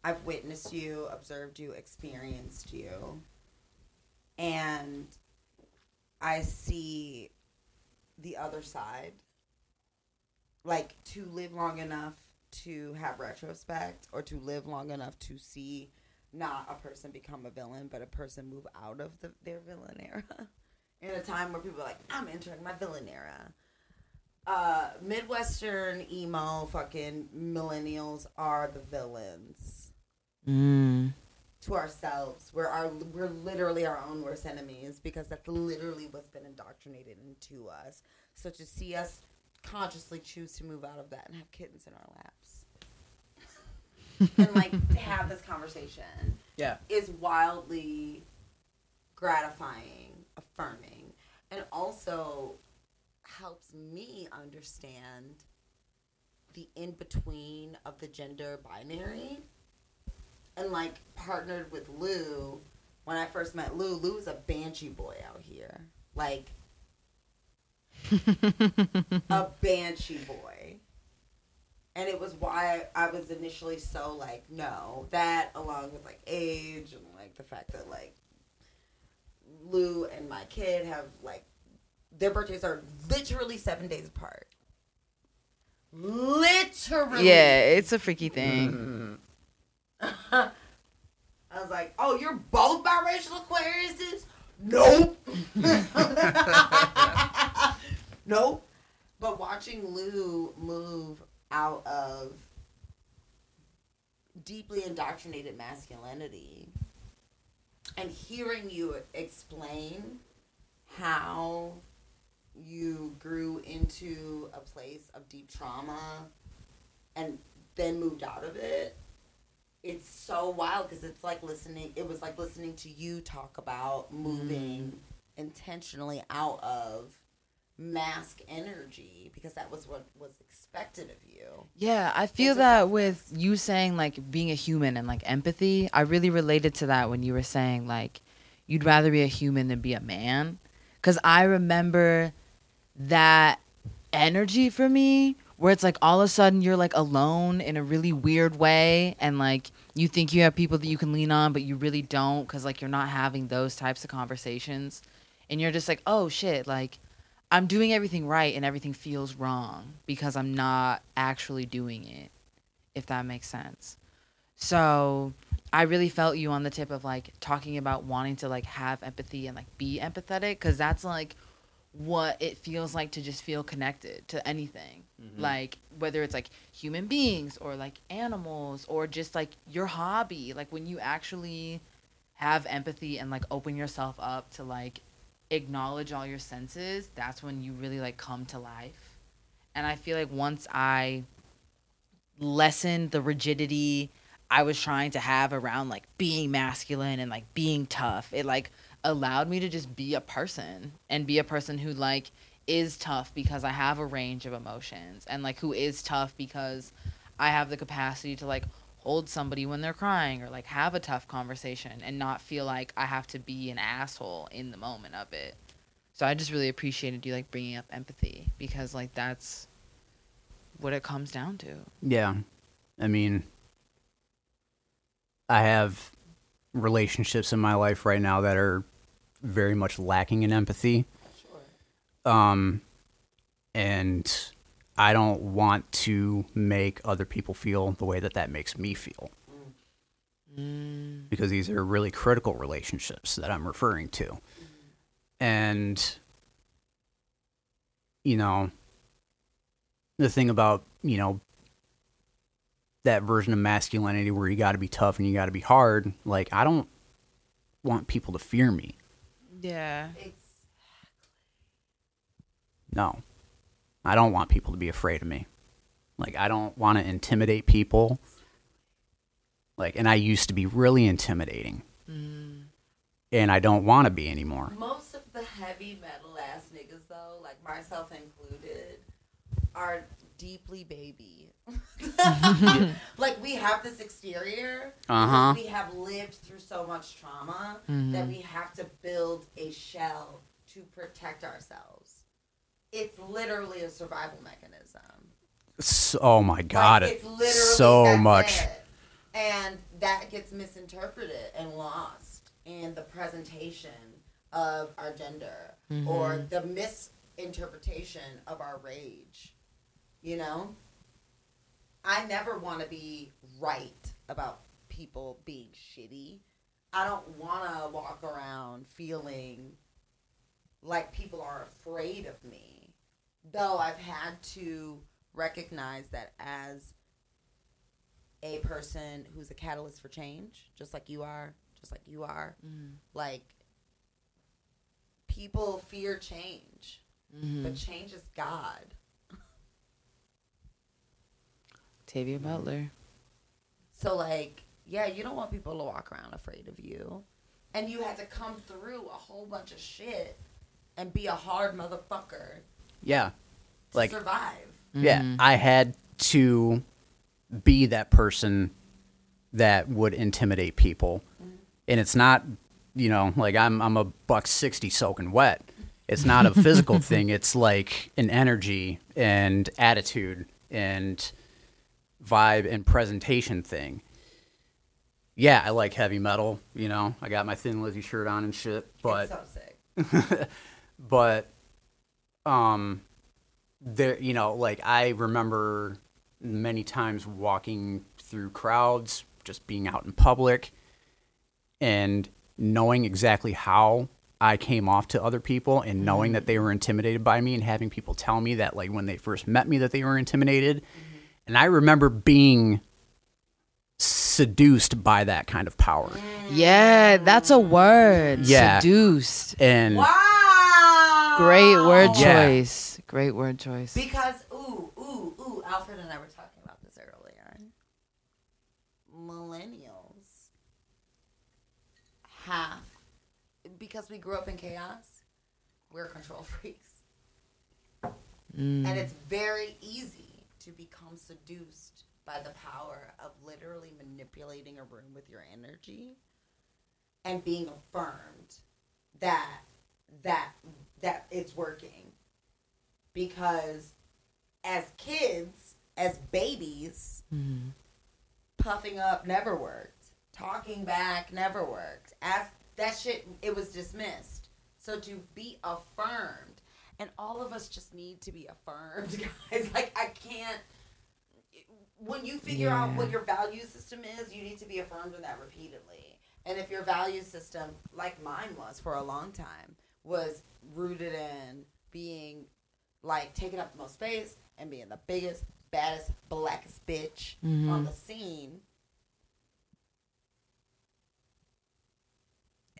I've witnessed you, observed you, experienced you, and I see the other side. Like to live long enough to have retrospect, or to live long enough to see not a person become a villain, but a person move out of the, their villain era. In a time where people are like, I'm entering my villain era. Uh, Midwestern emo fucking millennials are the villains Mm. to ourselves. We're our we're literally our own worst enemies because that's literally what's been indoctrinated into us. So to see us consciously choose to move out of that and have kittens in our laps and like to have this conversation yeah. is wildly gratifying, affirming, and also helps me understand the in between of the gender binary. And like partnered with Lou when I first met Lou. Lou was a banshee boy out here, like a banshee boy and it was why I was initially so like no that along with like age and like the fact that like Lou and my kid have like their birthdays are literally seven days apart. Literally. Yeah, it's a freaky thing. I was like, oh, you're both biracial Aquariuses? Nope. nope. But watching Lou move out of deeply indoctrinated masculinity and hearing you explain how you grew into a place of deep trauma and then moved out of it it's so wild because it's like listening it was like listening to you talk about moving mm-hmm. intentionally out of masc energy because that was what was expected of you Yeah, I feel that with you saying like being a human and like empathy. I really related to that when you were saying like you'd rather be a human than be a man. Cause I remember that energy for me where it's like all of a sudden you're like alone in a really weird way and like you think you have people that you can lean on but you really don't because like you're not having those types of conversations and you're just like oh shit like i'm doing everything right and everything feels wrong because i'm not actually doing it if that makes sense. So i really felt you on the tip of like talking about wanting to like have empathy and like be empathetic because that's like what it feels like to just feel connected to anything. Mm-hmm. Like whether it's like human beings or like animals or just like your hobby. Like when you actually have empathy and like open yourself up to like acknowledge all your senses that's when you really like come to life. And i feel like once i lessened the rigidity i was trying to have around like being masculine and like being tough it like allowed me to just be a person and be a person who like is tough because I have a range of emotions and like who is tough because I have the capacity to like hold somebody when they're crying or like have a tough conversation and not feel like I have to be an asshole in the moment of it. So I just really appreciated you like bringing up empathy because like that's what it comes down to. Yeah. I mean, I have relationships in my life right now that are very much lacking in empathy. Um, and I don't want to make other people feel the way that that makes me feel. Because these are really critical relationships that I'm referring to. And, you know, the thing about, you know, that version of masculinity where you got to be tough and you got to be hard, like, I don't want people to fear me. Yeah. No. I don't want people to be afraid of me. Like I don't want to intimidate people. Like and I used to be really intimidating. And I don't want to be anymore. Most of the heavy metal ass niggas, though, like myself included, are deeply baby. like we have this exterior, Uh-huh. we have lived through so much trauma that we have to build a shell to protect ourselves. It's literally a survival mechanism. So, oh my god, Like, it's literally so that's much. it. and that gets misinterpreted and lost in the presentation of our gender or mm-hmm. the misinterpretation of our rage. You know, I never want to be right about people being shitty. I don't want to walk around feeling like people are afraid of me. Though I've had to recognize that as a person who's a catalyst for change, just like you are, just like you are, mm-hmm. like people fear change, mm-hmm. but change is God. Tavia mm-hmm. Butler. So like, yeah, you don't want people to walk around afraid of you. And you had to come through a whole bunch of shit and be a hard motherfucker Yeah. to Like survive. yeah, mm-hmm. I had to be that person that would intimidate people. Mm-hmm. And it's not, you know, like I'm I'm a buck 60 soaking wet. It's not a physical thing. It's like an energy and attitude and vibe and presentation thing. Yeah, I like heavy metal, you know. I got my Thin Lizzy shirt on and shit, but it's so sick. but um there you know like i remember many times walking through crowds just being out in public and knowing exactly how i came off to other people and knowing that they were intimidated by me and having people tell me that like when they first met me that they were intimidated and i remember being seduced by that kind of power Yeah, that's a word. Yeah. Seduced. and Wow. Great word Yeah. choice. Great word choice. Because ooh, ooh, ooh, Alfred and I were talking about this earlier. Millennials have because we grew up in chaos, we're control freaks. And mm. it's very easy to become seduced by the power of literally manipulating a room with your energy and being affirmed that that that it's working because as kids, as babies, mm-hmm. puffing up never worked. Talking back never worked. As that shit, it was dismissed. So to be affirmed, and all of us just need to be affirmed, guys. Like I can't. When you figure out what your value system is, you need to be affirmed in that repeatedly. And if your value system, like mine was for a long time, was rooted in being like taking up the most space and being the biggest, baddest, blackest bitch mm-hmm. on the scene,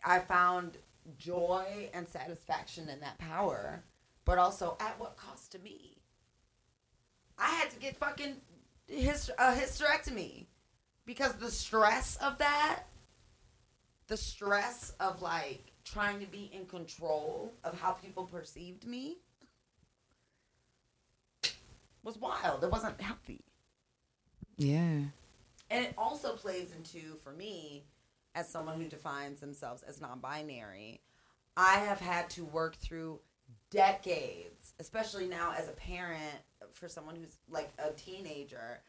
I found joy and satisfaction in that power, but also at what cost to me? I had to get fucking a hysterectomy because the stress of that, the stress of like trying to be in control of how people perceived me was wild. It wasn't healthy. Yeah. And it also plays into, for me, as someone who defines themselves as non binary, I have had to work through decades, especially now as a parent for someone who's like a teenager,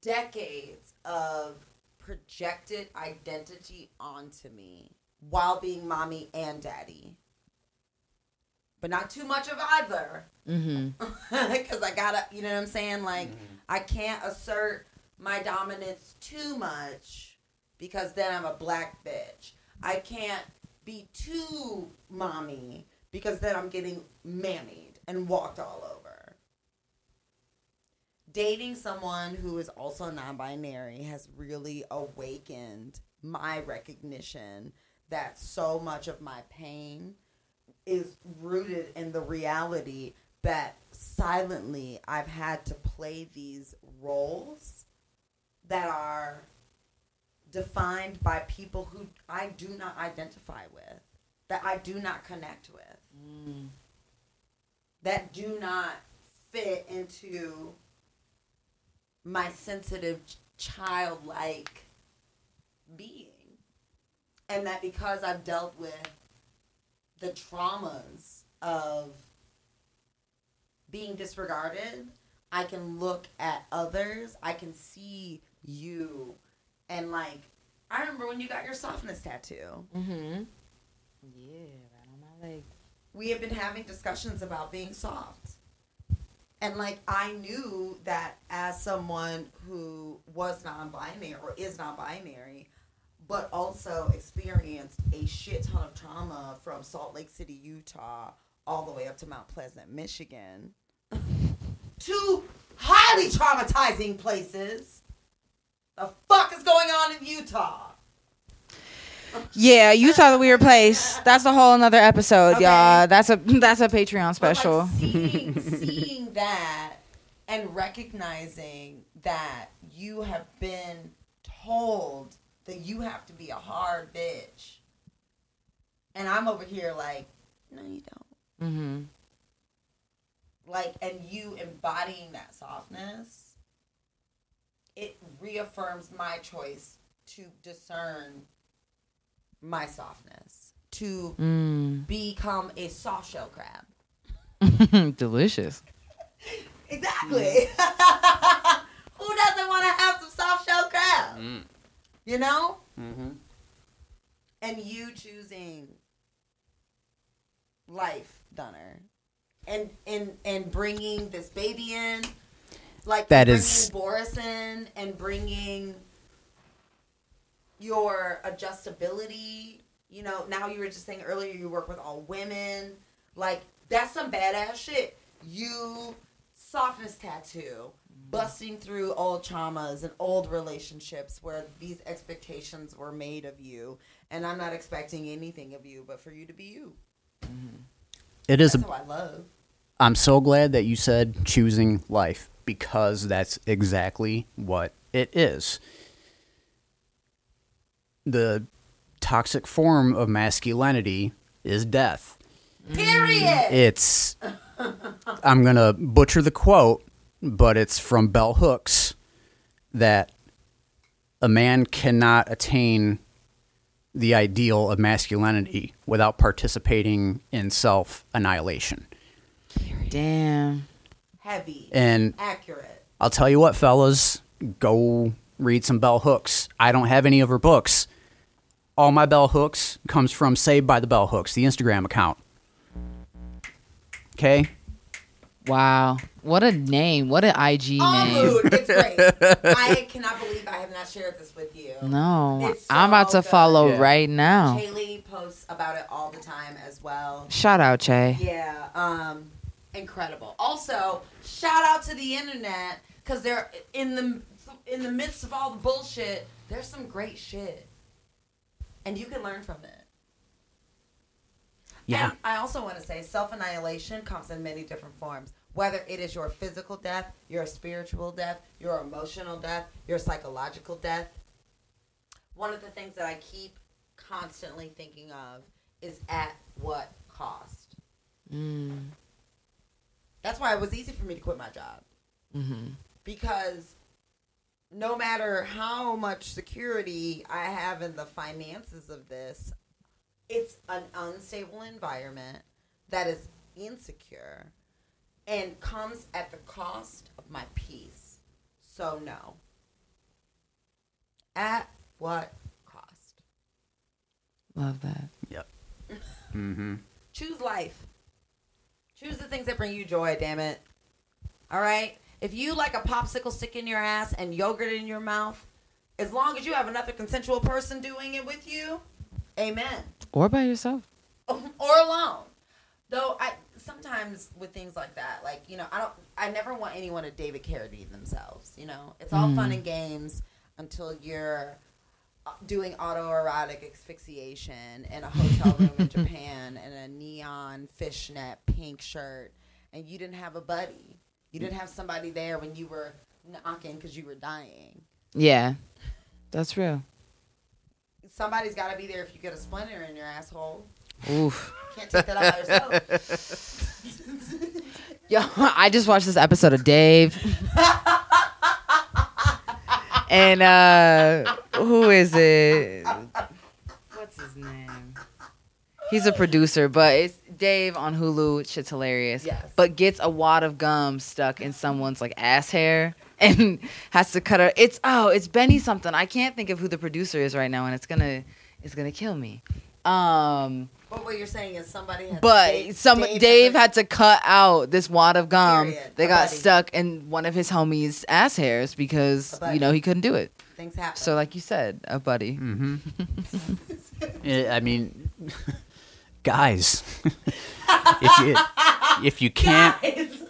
decades of projected identity onto me while being mommy and daddy. But not too much of either Mm-hmm. because I gotta, you know what I'm saying? Like, I can't assert my dominance too much because then I'm a black bitch. I can't be too mommy because then I'm getting mammied and walked all over. Dating someone who is also non binary has really awakened my recognition that so much of my pain is rooted in the reality that silently I've had to play these roles that are defined by people who I do not identify with, that I do not connect with, mm. that do not fit into my sensitive childlike being. And that because I've dealt with the traumas of being disregarded, I can look at others, I can see you, and like, I remember when you got your softness tattoo. Mm-hmm. Yeah, right on my leg. We have been having discussions about being soft. And like, I knew that as someone who was non binary or is non binary, but also experienced a shit ton of trauma from Salt Lake City, Utah, all the way up to Mount Pleasant, Michigan. Two highly traumatizing places. The fuck is going on in Utah? Yeah, Utah, the weird place. That's a whole another episode, Okay. y'all. That's a that's a Patreon But, like, special. seeing, seeing that and recognizing that you have been told that you have to be a hard bitch. And I'm over here like, no, you don't. mm-hmm. Like, and you embodying that softness, it reaffirms my choice to discern my softness, to Mm. become a soft shell crab. Delicious. Exactly. Who doesn't want to have some soft shell crab? You know? Mm-hmm. And you choosing life, Dunner, and and and bringing this baby in, like That bringing is- Boris in, and bringing your adjustability. You know, now you were just saying earlier you work with all women. Like that's some badass shit. You softness tattoo, busting through old traumas and old relationships where these expectations were made of you, and I'm not expecting anything of you but for you to be you. Mm-hmm. It is. That's A, I love. I'm so glad that you said choosing life because that's exactly what it is. The toxic form of masculinity is death. Period. It's. I'm going to butcher the quote, but it's from Bell Hooks that a man cannot attain the ideal of masculinity without participating in self annihilation. Damn. heavy, And accurate. I'll tell you what, fellas, go read some Bell Hooks. I don't have any of her books. All my Bell Hooks comes from Saved by the Bell Hooks, the Instagram account. Okay? Wow. What a name. What an IG All name. mood. It's great. I cannot believe I have not shared this with you. No. It's I'm about to good. follow Yeah. right now. Kaylee posts about it all the time as well. Shout out, Che. Yeah, um, incredible. Also, shout out to the internet because they're in the in the midst of all the bullshit. There's some great shit, and you can learn from it. Yeah. And I also want to say self annihilation comes in many different forms. Whether it is your physical death, your spiritual death, your emotional death, your psychological death. One of the things that I keep constantly thinking of is at what cost. Mm. That's why it was easy for me to quit my job. hmm because no matter how much security I have in the finances of this, it's an unstable environment that is insecure and comes at the cost of my peace. So, no. At what cost? Love that. Yep. Mm-hmm. Choose life. Choose the things that bring you joy, damn it. All right? If you like a popsicle stick in your ass and yogurt in your mouth, as long as you have another consensual person doing it with you, amen. Or by yourself. or alone. Though I sometimes with things like that, like, you know, I don't I never want anyone to David Carradine themselves, you know. It's all fun and games until you're uh, doing autoerotic asphyxiation in a hotel room in Japan in a neon fishnet pink shirt and you didn't have a buddy. You didn't have somebody there when you were knocking because you were dying. Yeah. That's real. Somebody's got to be there if you get a splinter in your asshole. Oof. Can't take that out by yourself. Yo, I just watched this episode of Dave. and uh who is it? What's his name? He's a producer, but it's Dave on Hulu. Shit's hilarious. Yes. But gets a wad of gum stuck in someone's like ass hair and has to cut her. It's oh, it's Benny something. I can't think of who the producer is right now, and it's gonna it's gonna kill me. Um, But what you're saying is somebody had but Dave- some Dave, to- had to cut out this wad of gum Period. that A got buddy. stuck in one of his homies' ass hairs because you know he couldn't do it. things happen. So, like you said, a buddy. Mm-hmm. I mean, guys, if you if you can't Guys.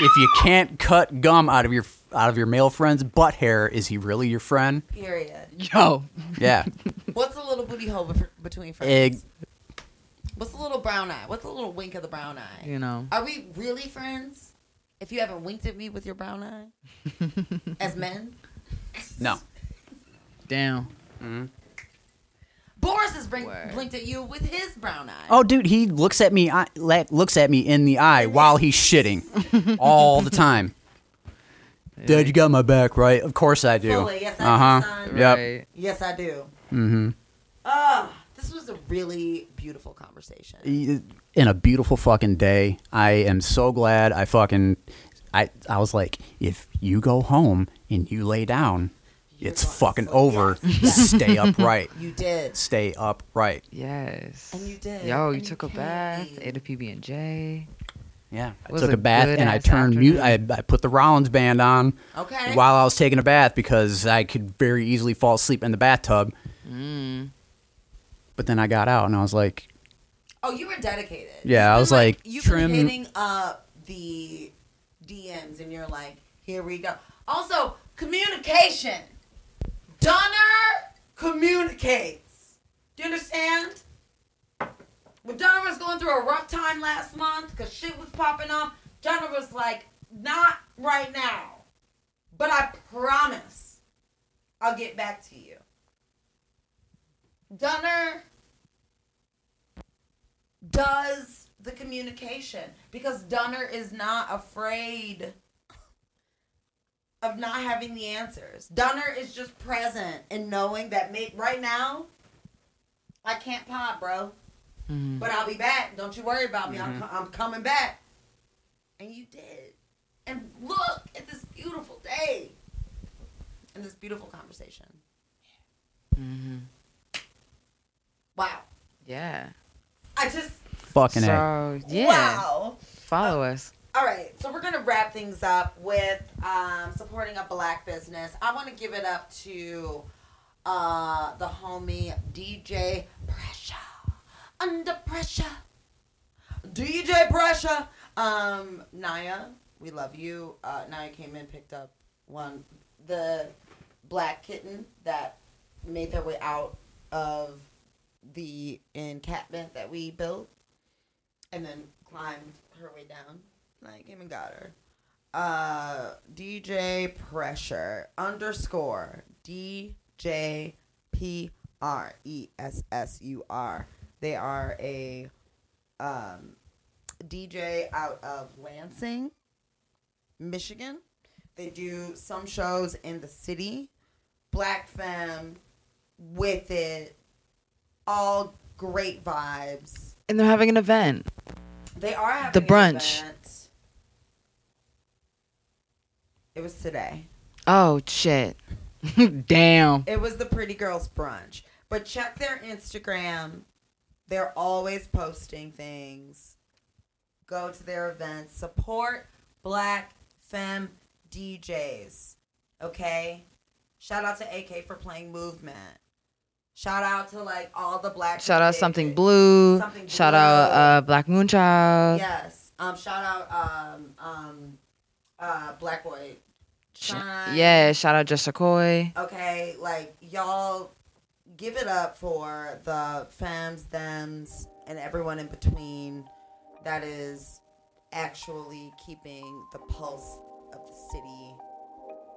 If you can't cut gum out of your out of your male friend's butt hair, is he really your friend? Period. Yo, Yeah. What's the little booty hole bef- between friends? Egg. What's the little brown eye? What's the little wink of the brown eye? you know, Are we really friends? If you haven't winked at me with your brown eye, as men, No. damn. Mm-hmm. Boris has bring, blinked at you with his brown eye. Oh, dude, he looks at me. I, like, looks at me in the eye while he's shitting, all the time. Dad, you got my back, right? Of course I do. Fully, yes, I do, uh-huh. son. Yep. Right. yes, I do. Mm-hmm. Ah, this was a really beautiful conversation. In a beautiful fucking day. I am so glad I fucking. I I was like, if you go home and you lay down, You're it's fucking sleep. over. Yes, yes. Stay upright. You did. Stay upright. Yes. And you did. Yo, you And you took a bath, ate a PB and J. Yeah. I took a a bath and I turned mute. I. I put the Rollins band on Okay. while I was taking a bath because I could very easily fall asleep in the bathtub. Mm. But then I got out and I was like, Oh, you were dedicated. Yeah, I You've was been, like, you've trim- been hitting up the DMs, and you're like, here we go. Also, communication. Dunner communicates. Do you understand? When Dunner was going through a rough time last month because shit was popping off, Dunner was like, not right now, but I promise I'll get back to you. Dunner does the communication because Dunner is not afraid of not having the answers. Dunner is just present and knowing that may- right now I can't pop, bro, Mhm. but I'll be back. Don't you worry about me. I'm, I'm coming back. And you did. And look at this beautiful day and this beautiful conversation. hmm Wow. Yeah. I just, Fucking A. Yeah, wow. follow us. All right, so we're gonna wrap things up with um, supporting a black business. I want to give it up to uh, the homie DJ Pressure. Under pressure, DJ Pressure. Um, Naya, we love you. Uh, Naya came in, picked up one the black kitten that made their way out of the encampment that we built, and then climbed her way down. I came and got her. Uh, DJ Pressure underscore DJ P R E S S U R. They are a um, DJ out of Lansing, Michigan. They do some shows in the city. Black Femme with it. All great vibes. And they're having an event. They are having The an brunch. event. It was today. Oh shit! Damn. It was the Pretty Girls brunch. But check their Instagram. They're always posting things. Go to their events. Support Black Femme DJs. Okay? Shout out to AK for playing Movement. Shout out to like all the black Shout out something blue. Something blue. Shout out uh, Black Moonchild. Yes. Um shout out um um uh Black Boy Shine. yeah. Shout out Just Coy. Okay, like y'all give it up for the femmes, thems, and everyone in between that is actually keeping the pulse of the city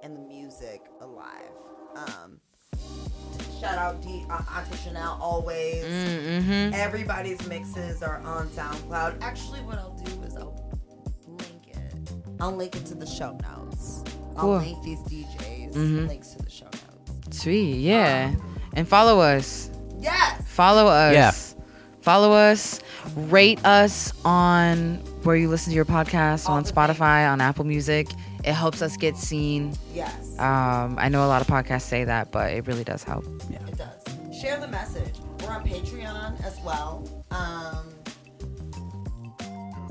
and the music alive. Um, shout out D uh, Chanel always. Mm-hmm. Everybody's mixes are on SoundCloud. Actually, what I'll do is I'll. I'll link it to the show notes. Cool. I'll link these DJs Mhm. links to the show notes. Sweet. Yeah. And follow us. Yes. Follow us. Yeah. Follow us. Rate us on where you listen to your podcast All on the Spotify, on Apple Music. It helps us get seen. Yes. Um, I know a lot of podcasts say that, but it really does help. Yeah. It does. Share the message. We're on Patreon as well. Um,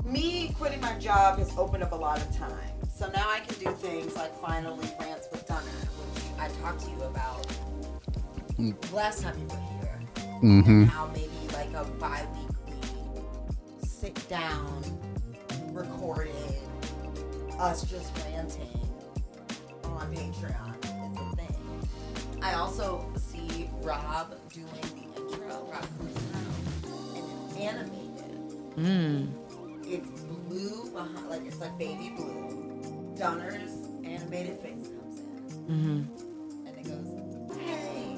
me quitting my job has opened up a lot of time. So now I can do things like finally rants with Dunner, which I talked to you about last time you were here. Mm-hmm. And how maybe like a bi-weekly sit down recorded us just ranting on Patreon is a thing. I also see Rob doing the intro, Rob Cousineau, and it's animated. Mm. It's blue behind, like it's like baby blue. Dunner's animated face comes in, mm-hmm. and it goes, "Hey,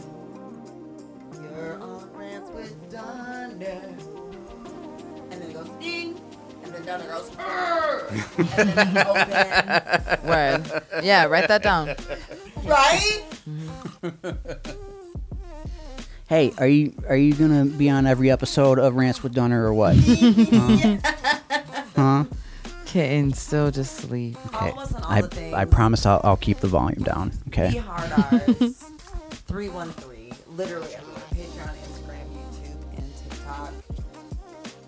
you're on rants with Dunner," and then it goes ding, and then Dunner goes, and then open, Word. Yeah, write that down. right? Hey, are you are you gonna be on every episode of Rants with Donner or what? huh? Kitten still just sleep. Okay. Follow on all I the things. I promise I'll I'll keep the volume down. Be Okay. Hard R's. 313. Literally everywhere. Patreon, Instagram, YouTube, and TikTok.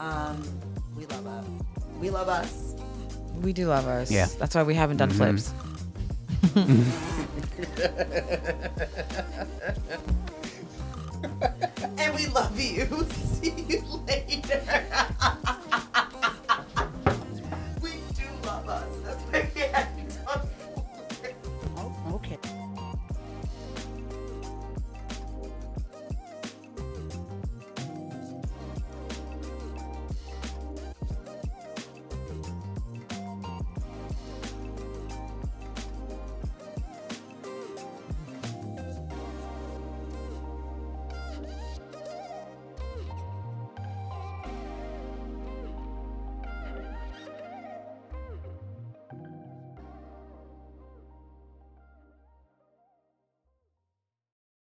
Um, we love us. We love us. We do love us. Yeah. That's why we haven't done Mhm. flips. And we love you. See you later.